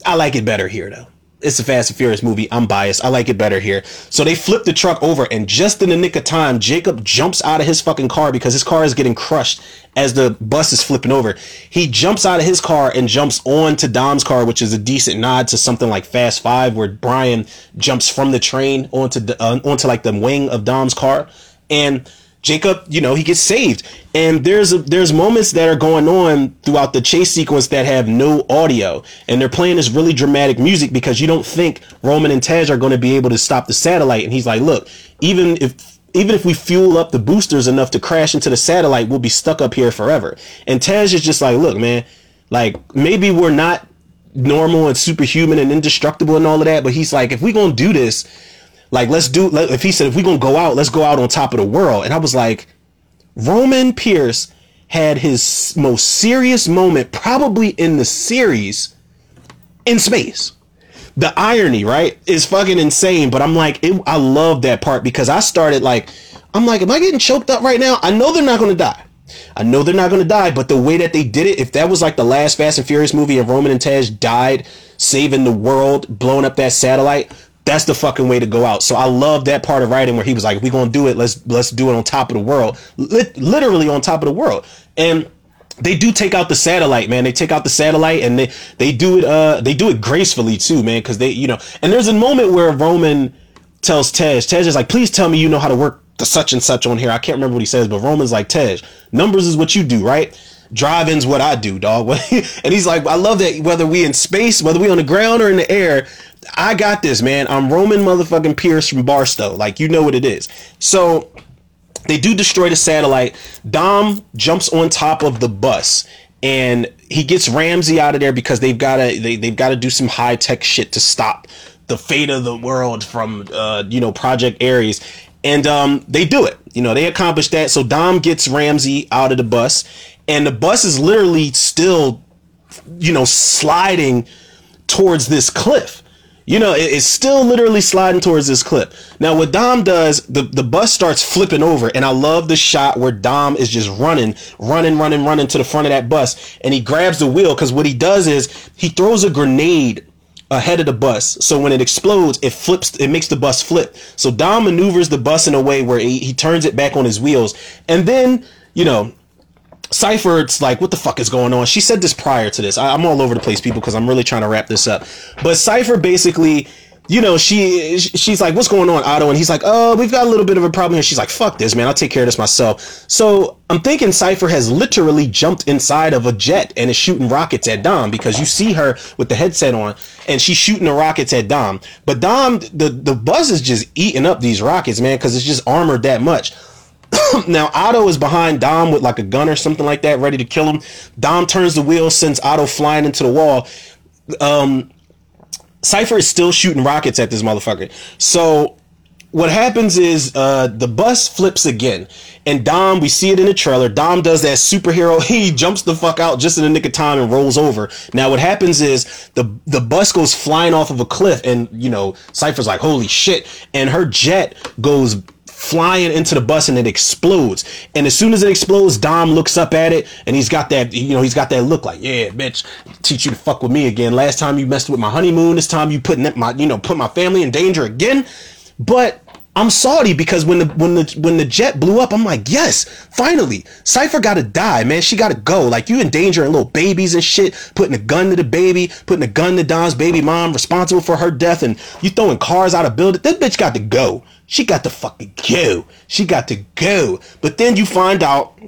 I like it better here though it's a Fast and Furious movie. I'm biased. I like it better here. So they flip the truck over, and just in the nick of time, Jacob jumps out of his fucking car because his car is getting crushed as the bus is flipping over. He jumps out of his car and jumps onto Dom's car, which is a decent nod to something like Fast Five, where Brian jumps from the train onto the uh, onto like the wing of Dom's car, and Jacob, you know, he gets saved. And there's a, there's moments that are going on throughout the chase sequence that have no audio, and they're playing this really dramatic music because you don't think Roman and Tej are going to be able to stop the satellite. And he's like, look, even if even if we fuel up the boosters enough to crash into the satellite, we'll be stuck up here forever. And Tej is just like, look, man, like maybe we're not normal and superhuman and indestructible and all of that, but he's like, if we're gonna do this like, let's do, let, if he said, if we're to go out, let's go out on top of the world. And I was like, Roman Pierce had his most serious moment, probably in the series, in space. The irony, right, is fucking insane. But I'm like, it, I love that part because I started like, I'm like, am I getting choked up right now? I know they're not to die. I know they're not going to die, but the way that they did it, if that was like the last Fast and Furious movie and Roman and Tej died saving the world, blowing up that satellite, that's the fucking way to go out. So I love that part of writing where he was like, "We gonna do it. Let's let's do it on top of the world, Lit- literally on top of the world." And they do take out the satellite, man. They take out the satellite and they they do it uh they do it gracefully too, man. Because they you know, and there's a moment where Roman tells Tej, Tej is like, "Please tell me you know how to work the such and such on here." I can't remember what he says, but Roman's like, "Tej, numbers is what you do, right?" Driving's what I do, dog. and he's like, I love that whether we in space, whether we on the ground or in the air, I got this, man. I'm Roman motherfucking Pierce from Barstow. Like, you know what it is. So they do destroy the satellite. Dom jumps on top of the bus and he gets Ramsey out of there because they've got to they, they've got to do some high tech shit to stop the fate of the world from uh, you know Project Aries, and um, they do it. You know they accomplish that. So Dom gets Ramsey out of the bus, and the bus is literally still, you know, sliding towards this cliff. You know, it's still literally sliding towards this cliff. Now, what Dom does, the, the bus starts flipping over, and I love the shot where Dom is just running, running, running, running to the front of that bus, and he grabs the wheel because what he does is he throws a grenade ahead of the bus. So when it explodes, it flips, it makes the bus flip. So Dom maneuvers the bus in a way where he, he turns it back on his wheels. And then, you know, Cipher, it's like, what the fuck is going on? She said this prior to this. I, am all over the place, people, because I'm really trying to wrap this up. But Cipher basically, you know, she she's like, what's going on, Otto? And he's like, oh, we've got a little bit of a problem here. She's like, fuck this, man. I'll take care of this myself. So I'm thinking Cipher has literally jumped inside of a jet and is shooting rockets at Dom because you see her with the headset on and she's shooting the rockets at Dom. But Dom, the, the buzz is just eating up these rockets, man, because it's just armored that much. now Otto is behind Dom with like a gun or something like that, ready to kill him. Dom turns the wheel, sends Otto flying into the wall. Um, Cipher is still shooting rockets at this motherfucker. So what happens is uh, the bus flips again, and Dom, we see it in the trailer. Dom does that superhero. He jumps the fuck out just in the nick of time and rolls over. Now what happens is the the bus goes flying off of a cliff, and you know Cipher's like, "Holy shit!" And her jet goes flying into the bus and it explodes. And as soon as it explodes, Dom looks up at it and he's got that, you know, he's got that look like, yeah, bitch, teach you to fuck with me again. Last time you messed with my honeymoon, this time you putting my, you know, put my family in danger again. But I'm salty because when the when the when the jet blew up, I'm like, yes, finally, Cipher gotta die, man. She gotta go. Like you endangering little babies and shit, putting a gun to the baby, putting a gun to Dom's baby mom, responsible for her death, and you throwing cars out of building. That bitch got to go. She got to fucking go. She got to go. But then you find out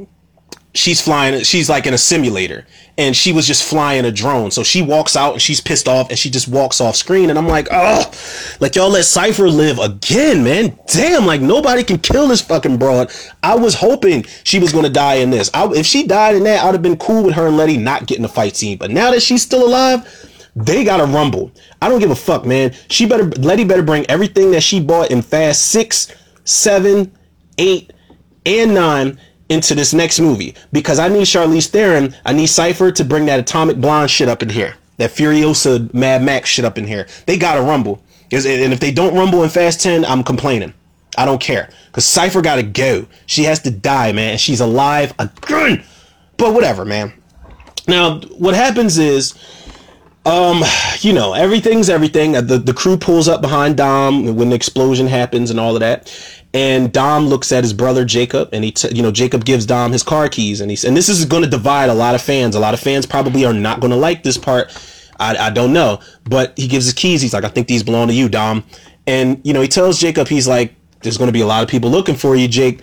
she's flying she's like in a simulator and she was just flying a drone. So she walks out and she's pissed off and she just walks off screen and i'm like oh like y'all let cypher live again man. Damn like nobody can kill this fucking broad. I was hoping she was gonna die in this. I, if she died in that i'd have been cool with her and letty not getting the fight scene. But now that she's still alive they gotta rumble. I don't give a fuck man. She better letty better bring everything that she bought in fast six seven eight and nine into this next movie because I need Charlize Theron, I need Cipher to bring that Atomic Blonde shit up in here, that Furiosa Mad Max shit up in here. They gotta rumble, and if they don't rumble in Fast Ten, I'm complaining. I don't care because Cipher gotta go. She has to die, man. She's alive again. But whatever, man. Now what happens is. Um, you know, everything's everything. The the crew pulls up behind Dom when the explosion happens and all of that and Dom looks at his brother Jacob, and he, t- you know, Jacob gives Dom his car keys, and he's, and this is going to divide a lot of fans. A lot of fans probably are not going to like this part. I, I don't know, but he gives his keys. He's like, I think these belong to you, Dom. And you know, he tells Jacob, he's like, there's going to be a lot of people looking for you, Jake.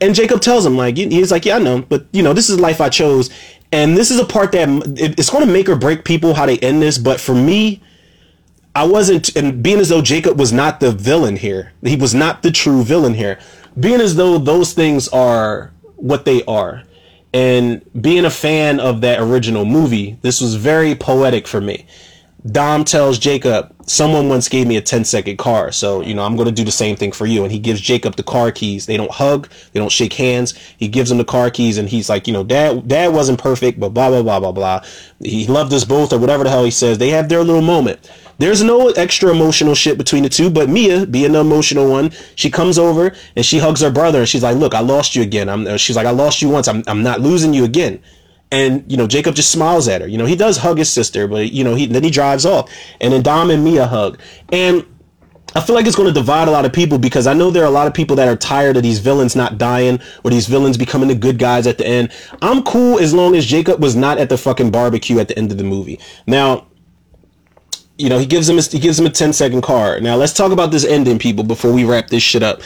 And Jacob tells him, like, he's like, yeah, I know, but you know, this is the life I chose, and this is a part that it's going to make or break people how they end this. But for me, I wasn't, and being as though Jacob was not the villain here, he was not the true villain here. Being as though those things are what they are, and being a fan of that original movie, this was very poetic for me. Dom tells Jacob, someone once gave me a 10 second car, so, you know, I'm going to do the same thing for you. And he gives Jacob the car keys. They don't hug, they don't shake hands. He gives him the car keys and he's like, you know, dad, dad wasn't perfect, but blah, blah, blah, blah, blah. He loved us both or whatever the hell he says. They have their little moment. There's no extra emotional shit between the two, but Mia, being the emotional one, she comes over and she hugs her brother and she's like, "Look, I lost you again." I'm. Uh, she's like, "I lost you once. I'm. I'm not losing you again." And you know, Jacob just smiles at her. You know, he does hug his sister, but you know, he then he drives off, and then Dom and Mia hug, and I feel like it's going to divide a lot of people because I know there are a lot of people that are tired of these villains not dying or these villains becoming the good guys at the end. I'm cool as long as Jacob was not at the fucking barbecue at the end of the movie. Now, you know, he gives him a, he gives him a 10 second card. Now let's talk about this ending, people, before we wrap this shit up.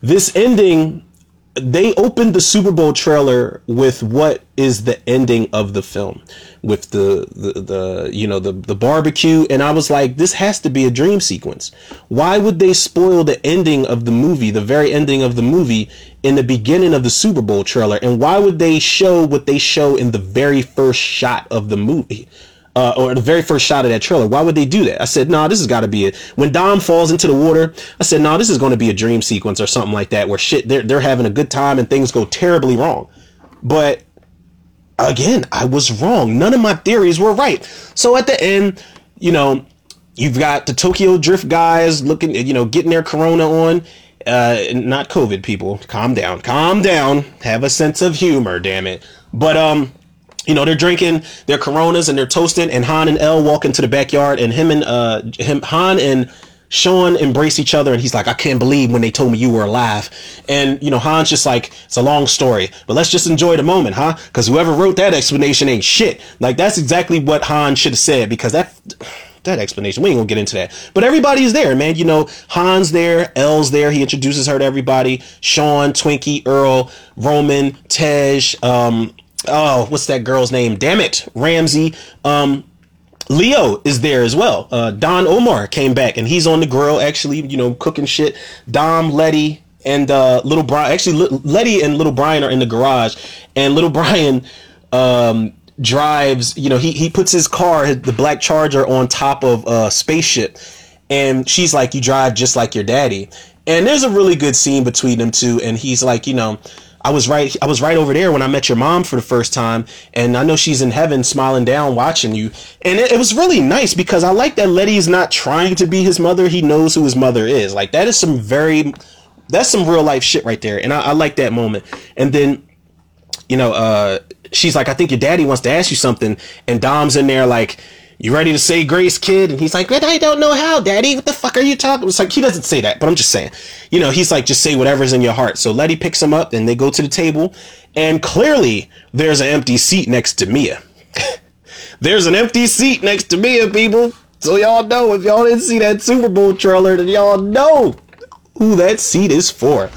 This ending they opened the Super Bowl trailer with what is the ending of the film with the, the, the you know the the barbecue and I was like this has to be a dream sequence. Why would they spoil the ending of the movie, the very ending of the movie in the beginning of the Super Bowl trailer and why would they show what they show in the very first shot of the movie? Uh, or the very first shot of that trailer. Why would they do that? I said, no, nah, this has got to be it. When Dom falls into the water, I said, no, nah, this is going to be a dream sequence or something like that, where shit they're they're having a good time and things go terribly wrong. But again, I was wrong. None of my theories were right. So at the end, you know, you've got the Tokyo Drift guys looking, you know, getting their Corona on. Uh, not COVID people. Calm down. Calm down. Have a sense of humor, damn it. But um you know, they're drinking their Coronas and they're toasting, and Han and Elle walk into the backyard, and him and uh, him Han and Sean embrace each other, and he's like, "I can't believe when they told me you were alive." And you know, Han's just like, "It's a long story, but let's just enjoy the moment, huh?" Because whoever wrote that explanation ain't shit. Like that's exactly what Han should have said. Because that that explanation. We ain't gonna get into that. But everybody's there, man. You know, Han's there, Elle's there. He introduces her to everybody. Sean, Twinkie, Earl, Roman, Tej, um, oh, what's that girl's name? Damn it, Ramsey. Um, Leo is there as well. Uh, Don Omar came back and he's on the grill, actually, you know, cooking shit. Dom, Letty, and uh, little Brian. Actually, L- Letty and little Brian are in the garage, and little Brian um, drives. You know, he he puts his car, the black Charger, on top of a spaceship, and she's like, "You drive just like your daddy." And there's a really good scene between them two, and he's like, you know I was right. I was right over there when I met your mom for the first time, and I know she's in heaven, smiling down, watching you. And it, it was really nice because I like that Letty's not trying to be his mother. He knows who his mother is. Like that is some very, that's some real life shit right there. And I, I like that moment. And then, you know, uh, she's like, I think your daddy wants to ask you something, and Dom's in there like you ready to say grace, kid? And he's like, but I don't know how, daddy. What the fuck are you talking? It's like, he doesn't say that, but I'm just saying, you know, he's like, just say whatever's in your heart. So Letty picks him up and they go to the table and clearly there's an empty seat next to Mia. there's an empty seat next to Mia, people. So y'all know if y'all didn't see that Super Bowl trailer, then y'all know who that seat is for.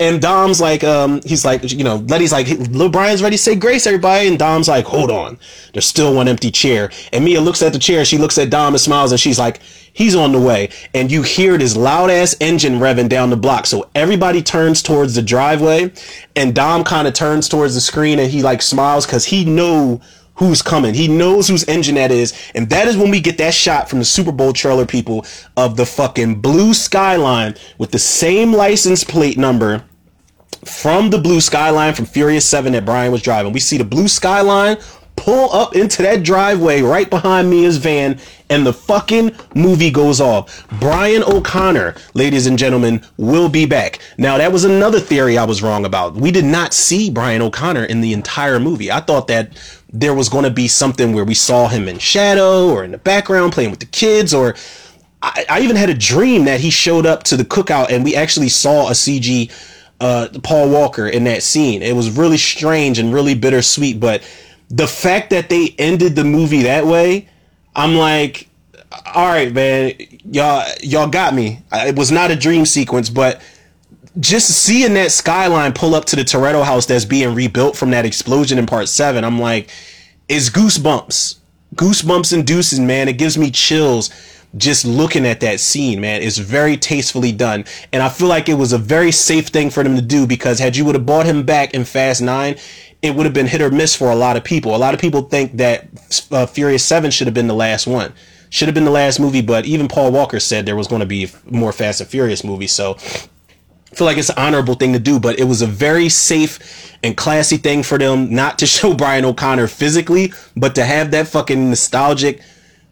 And Dom's like, um, he's like, you know, Letty's like, little Brian's ready to say grace, everybody. And Dom's like, hold on. There's still one empty chair. And Mia looks at the chair. She looks at Dom and smiles and she's like, he's on the way. And you hear this loud ass engine revving down the block. So everybody turns towards the driveway and Dom kind of turns towards the screen and he like smiles because he know who's coming. He knows whose engine that is. And that is when we get that shot from the Super Bowl trailer people of the fucking blue skyline with the same license plate number from the blue skyline from Furious 7 that Brian was driving. We see the blue skyline pull up into that driveway right behind Mia's van, and the fucking movie goes off. Brian O'Connor, ladies and gentlemen, will be back. Now, that was another theory I was wrong about. We did not see Brian O'Connor in the entire movie. I thought that there was going to be something where we saw him in shadow or in the background playing with the kids or. I, I even had a dream that he showed up to the cookout and we actually saw a CG uh, Paul Walker in that scene. It was really strange and really bittersweet, but the fact that they ended the movie that way, I'm like, all right, man, y'all, y'all got me. It was not a dream sequence, but just seeing that skyline pull up to the Toretto house that's being rebuilt from that explosion in part seven, I'm like, it's goosebumps, goosebumps inducing, man. It gives me chills just looking at that scene, man, It's very tastefully done. And I feel like it was a very safe thing for them to do because had you would have bought him back in Fast Nine, it would have been hit or miss for a lot of people. A lot of people think that uh, Furious 7 should have been the last one. Should have been the last movie, but even Paul Walker said there was going to be more Fast and Furious movies. So I feel like it's an honorable thing to do, but it was a very safe and classy thing for them not to show Brian O'Connor physically, but to have that fucking nostalgic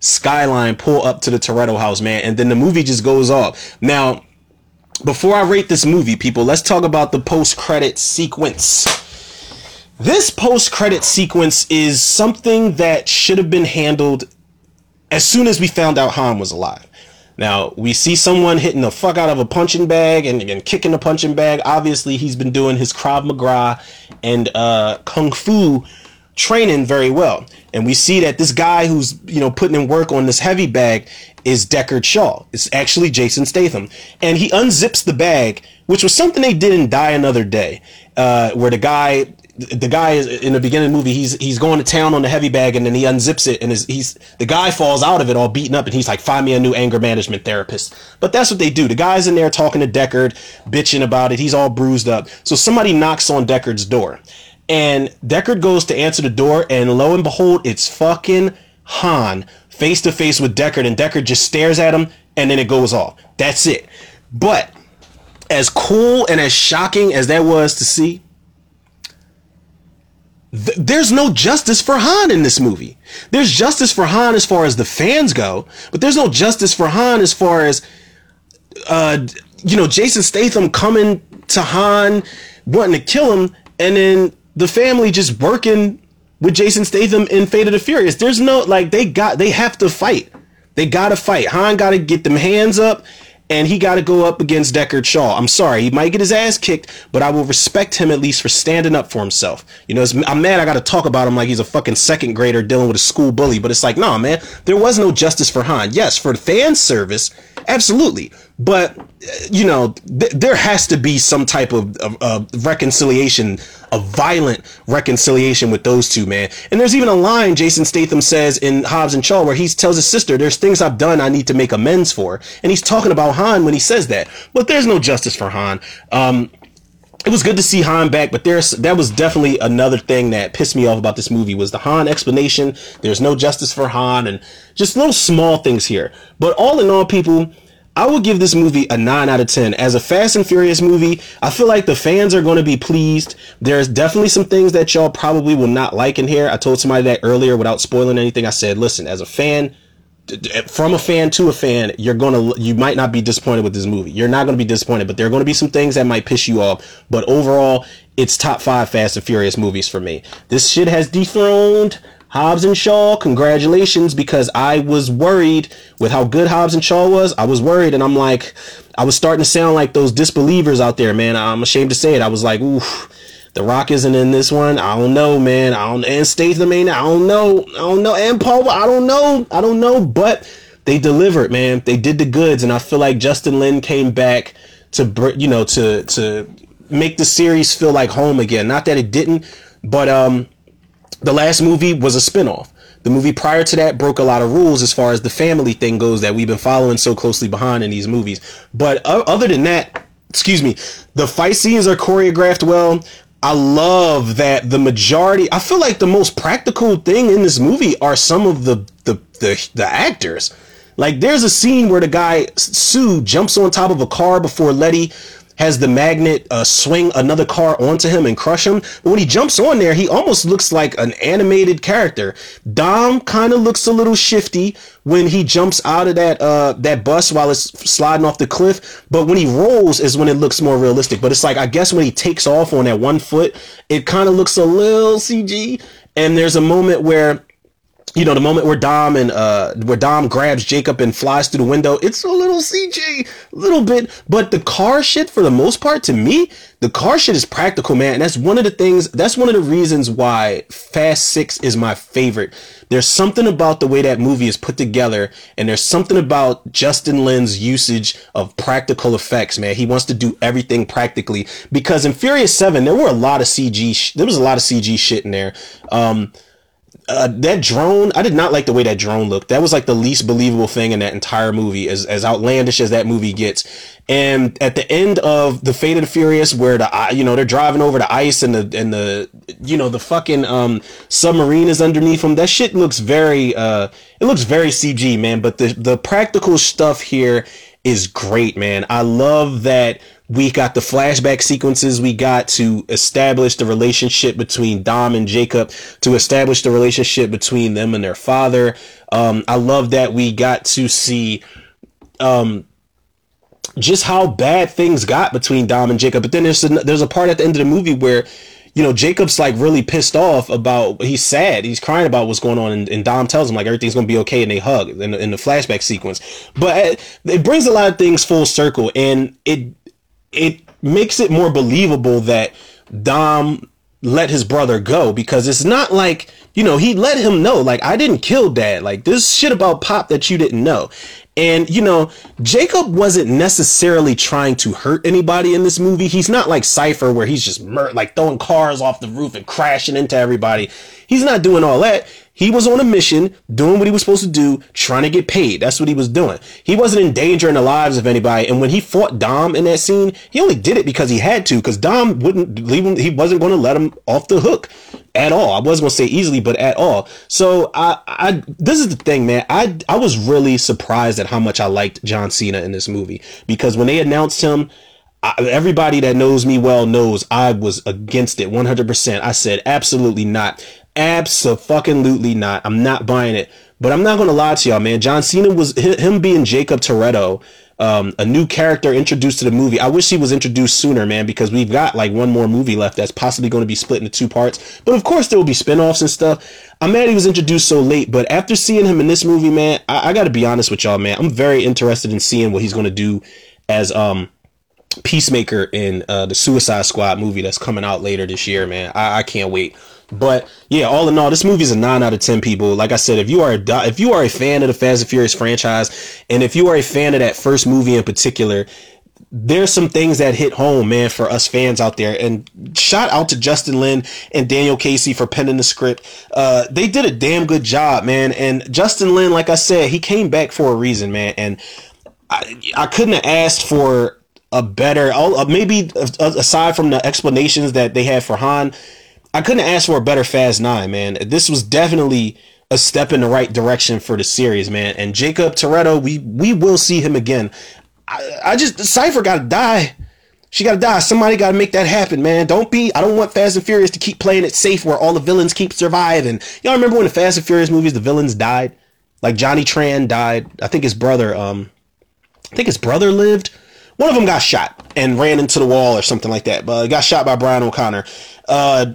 skyline pull up to the Toretto house, man, and then the movie just goes off. Now, before I rate this movie, people, let's talk about the post credit sequence. This post credit sequence is something that should have been handled as soon as we found out Han was alive. Now, we see someone hitting the fuck out of a punching bag and, and kicking the punching bag. Obviously, he's been doing his Krav Maga and uh, Kung Fu training very well. And we see that this guy who's, you know, putting in work on this heavy bag is Deckard Shaw. It's actually Jason Statham. And he unzips the bag, which was something they did in Die Another Day, uh, where the guy the guy is in the beginning of the movie he's he's going to town on the heavy bag and then he unzips it and is he's the guy falls out of it all beaten up and he's like find me a new anger management therapist but that's what they do the guy's in there talking to Deckard bitching about it he's all bruised up so somebody knocks on Deckard's door and Deckard goes to answer the door and lo and behold it's fucking Han face to face with Deckard and Deckard just stares at him and then it goes off that's it but as cool and as shocking as that was to see th- there's no justice for Han in this movie. There's justice for Han as far as the fans go, but there's no justice for Han as far as, uh, you know, Jason Statham coming to Han, wanting to kill him, and then the family just working with Jason Statham in Fate of the Furious. There's no, like, they got, they have to fight. They gotta fight. Han gotta get them hands up and he got to go up against Deckard Shaw. I'm sorry, he might get his ass kicked, but I will respect him at least for standing up for himself. You know, I'm mad I got to talk about him like he's a fucking second grader dealing with a school bully, but it's like, nah, man, there was no justice for Han. Yes, for fan service, absolutely. But, you know, th- there has to be some type of, of, of reconciliation, a violent reconciliation with those two, man. And there's even a line Jason Statham says in Hobbs and Shaw where he tells his sister, there's things I've done I need to make amends for. And he's talking about Han when he says that. But there's no justice for Han. Um, it was good to see Han back, but there's that was definitely another thing that pissed me off about this movie was the Han explanation. There's no justice for Han and just little small things here. But all in all, people, I would give this movie a 9 out of 10. As a Fast and Furious movie, I feel like the fans are going to be pleased. There's definitely some things that y'all probably will not like in here. I told somebody that earlier without spoiling anything. I said, listen, as a fan, from a fan to a fan, you're gonna you might not be disappointed with this movie. You're not gonna be disappointed, but there are gonna be some things that might piss you off. But overall, it's top five Fast and Furious movies for me. This shit has dethroned Hobbs and Shaw, congratulations, because I was worried with how good Hobbs and Shaw was. I was worried, and I'm like, I was starting to sound like those disbelievers out there, man. I'm ashamed to say it. I was like, oof, The Rock isn't in this one. I don't know, man. I don't, and Statham ain't. I don't know. I don't know. And Paul, I don't know. I don't know. But they delivered, man. They did the goods, and I feel like Justin Lin came back to, you know, to to make the series feel like home again. Not that it didn't, but um the last movie was a spinoff. The movie prior to that broke a lot of rules as far as the family thing goes that we've been following so closely behind in these movies. But other than that, excuse me, the fight scenes are choreographed well. I love that the majority. I feel like the most practical thing in this movie are some of the the the, the actors. Like there's a scene where the guy Sue jumps on top of a car before Letty has the magnet uh, swing another car onto him and crush him. But when he jumps on there, he almost looks like an animated character. Dom kind of looks a little shifty when he jumps out of that uh, that bus while it's sliding off the cliff. But when he rolls is when it looks more realistic. But it's like I guess when he takes off on that one foot, it kind of looks a little CG. And there's a moment where you know, the moment where Dom and uh where Dom grabs Jacob and flies through the window, it's a little CG, a little bit, but the car shit for the most part to me, the car shit is practical, man. And that's one of the things, that's one of the reasons why Fast 6 is my favorite. There's something about the way that movie is put together and there's something about Justin Lin's usage of practical effects, man. He wants to do everything practically because in Furious 7 there were a lot of CG sh- there was a lot of CG shit in there. Um uh, that drone, I did not like the way that drone looked. That was like the least believable thing in that entire movie, as as outlandish as that movie gets. And at the end of the Fate of the Furious, where the you know they're driving over the ice and the and the you know the fucking um submarine is underneath them. That shit looks very uh it looks very CG, man. But the the practical stuff here is great, man. I love that we got the flashback sequences we got to establish the relationship between Dom and Jacob, to establish the relationship between them and their father. Um, I love that we got to see um, just how bad things got between Dom and Jacob. But then there's a, there's a part at the end of the movie where you know, Jacob's like really pissed off about, he's sad. He's crying about what's going on. And, and Dom tells him like everything's to be okay. And they hug in, in the flashback sequence. But it brings a lot of things full circle and it, it makes it more believable that Dom let his brother go because it's not like, you know, he let him know, like, I didn't kill dad. Like, this shit about Pop that you didn't know. And, you know, Jacob wasn't necessarily trying to hurt anybody in this movie. He's not like Cipher where he's just mur- like throwing cars off the roof and crashing into everybody. He's not doing all that. He was on a mission, doing what he was supposed to do, trying to get paid. That's what he was doing. He wasn't endangering the lives of anybody. And when he fought Dom in that scene, he only did it because he had to, because Dom wouldn't leave him. He wasn't going to let him off the hook at all. I wasn't going to say easily, but at all. So I, I, this is the thing, man. I, I was really surprised at how much I liked John Cena in this movie because when they announced him, I, everybody that knows me well knows I was against it 100%. I said absolutely not. Absolutely not. I'm not buying it. But I'm not to lie to y'all, man. John Cena was him being Jacob Toretto, um, a new character introduced to the movie. I wish he was introduced sooner, man, because we've got like one more movie left that's possibly going to be split into two parts. But of course, there will be spin-offs and stuff. I'm mad he was introduced so late, but after seeing him in this movie, man, I, I got to be honest with y'all, man. I'm very interested in seeing what he's going to do as um Peacemaker in uh, the Suicide Squad movie that's coming out later this year, man. I, I can't wait. But yeah, all in all, this movie is a nine out of ten. People, like I said, if you are a if you are a fan of the Fast and Furious franchise, and if you are a fan of that first movie in particular, there's some things that hit home, man, for us fans out there. And shout out to Justin Lin and Daniel Casey for penning the script. Uh, they did a damn good job, man. And Justin Lin, like I said, he came back for a reason, man. And I, I couldn't have asked for a better, uh, maybe aside from the explanations that they had for Han I couldn't ask for a better Fast Nine, man. This was definitely a step in the right direction for the series, man. And Jacob Toretto, we we will see him again. I, I just Cipher got to die. She got to die. Somebody got to make that happen, man. Don't be. I don't want Fast and Furious to keep playing it safe where all the villains keep surviving. Y'all remember when the Fast and Furious movies, the villains died? Like Johnny Tran died. I think his brother. Um, I think his brother lived. One of them got shot and ran into the wall or something like that. But got shot by Brian O'Connor. Uh,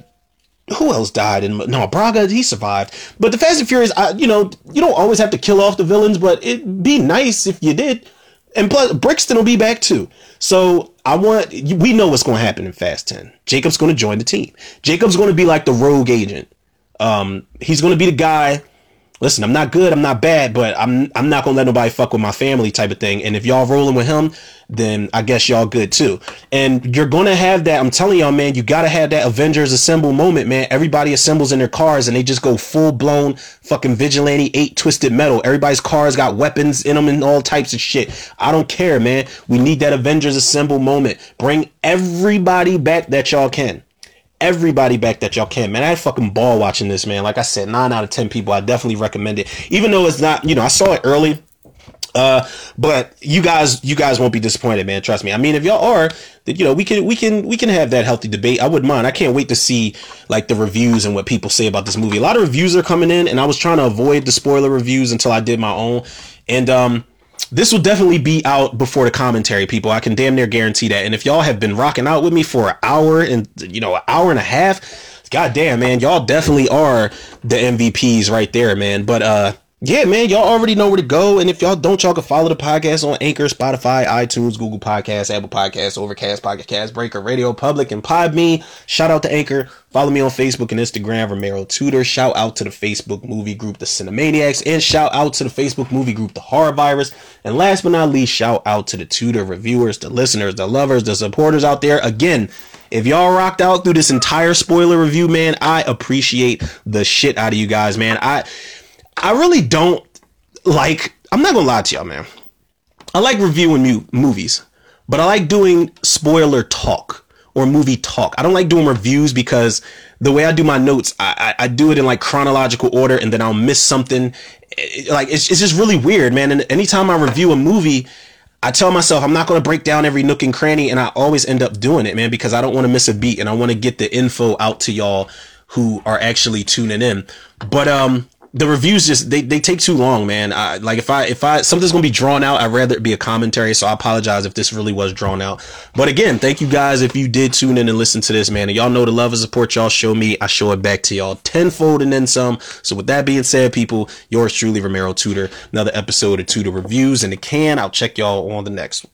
who else died in no Braga he survived. But the Fast and Furious I, you know you don't always have to kill off the villains but it'd be nice if you did. And plus Brixton will be back too. So I want we know what's going to happen in Fast 10 Jacob's going to join the team. Jacob's going to be like the rogue agent. Um he's going to be the guy listen, I'm not good, I'm not bad, but I'm I'm not gonna let nobody fuck with my family type of thing. And if y'all rolling with him, then I guess y'all good too. And you're gonna have that. I'm telling y'all, man, you gotta have that Avengers assemble moment, man. Everybody assembles in their cars and they just go full blown fucking vigilante eight twisted metal. Everybody's cars got weapons in them and all types of shit. I don't care, man. We need that Avengers assemble moment. Bring everybody back that y'all can everybody back that y'all can, man. I had fucking ball watching this, man. Like I said, nine out of ten people, I definitely recommend it. Even though it's not, you know, I saw it early. Uh, but you guys, you guys won't be disappointed, man. Trust me. I mean, if y'all are, that you know, we can, we can, we can have that healthy debate. I wouldn't mind. I can't wait to see like the reviews and what people say about this movie. A lot of reviews are coming in, and I was trying to avoid the spoiler reviews until I did my own. And um, this will definitely be out before the commentary, people. I can damn near guarantee that. And if y'all have been rocking out with me for an hour and you know, an hour and a half, god damn, man, y'all definitely are the MVPs right there, man. But uh yeah, man, y'all already know where to go. And if y'all don't, y'all can follow the podcast on Anchor, Spotify, iTunes, Google Podcasts, Apple Podcasts, Overcast, Pocket Cast, Breaker, Radio Public, and Podme. Shout out to Anchor. Follow me on Facebook and Instagram, Romero Tudor. Shout out to the Facebook movie group, The Cinemaniacs. And shout out to the Facebook movie group, The Horror Virus. And last but not least, shout out to the Tudor reviewers, the listeners, the lovers, the supporters out there. Again, if y'all rocked out through this entire spoiler review, man, I appreciate the shit out of you guys, man. I I really don't like. I'm not gonna lie to y'all, man. I like reviewing mu- movies, but I like doing spoiler talk or movie talk. I don't like doing reviews because the way I do my notes, I, I, I do it in like chronological order, and then I'll miss something. Like it's it's just really weird, man. And anytime I review a movie. I tell myself I'm not going to break down every nook and cranny, and I always end up doing it, man, because I don't want to miss a beat and I want to get the info out to y'all who are actually tuning in. But um, the reviews just they, they take too long, man. I, like if I if I something's gonna be drawn out, I'd rather it be a commentary. So I apologize if this really was drawn out. But again, thank you guys if you did tune in and listen to this, man. And y'all know the love and support y'all show me. I show it back to y'all tenfold and then some. So with that being said, people, yours truly, Romero Tudor. Another episode of Tudor Reviews in the can. I'll check y'all on the next one.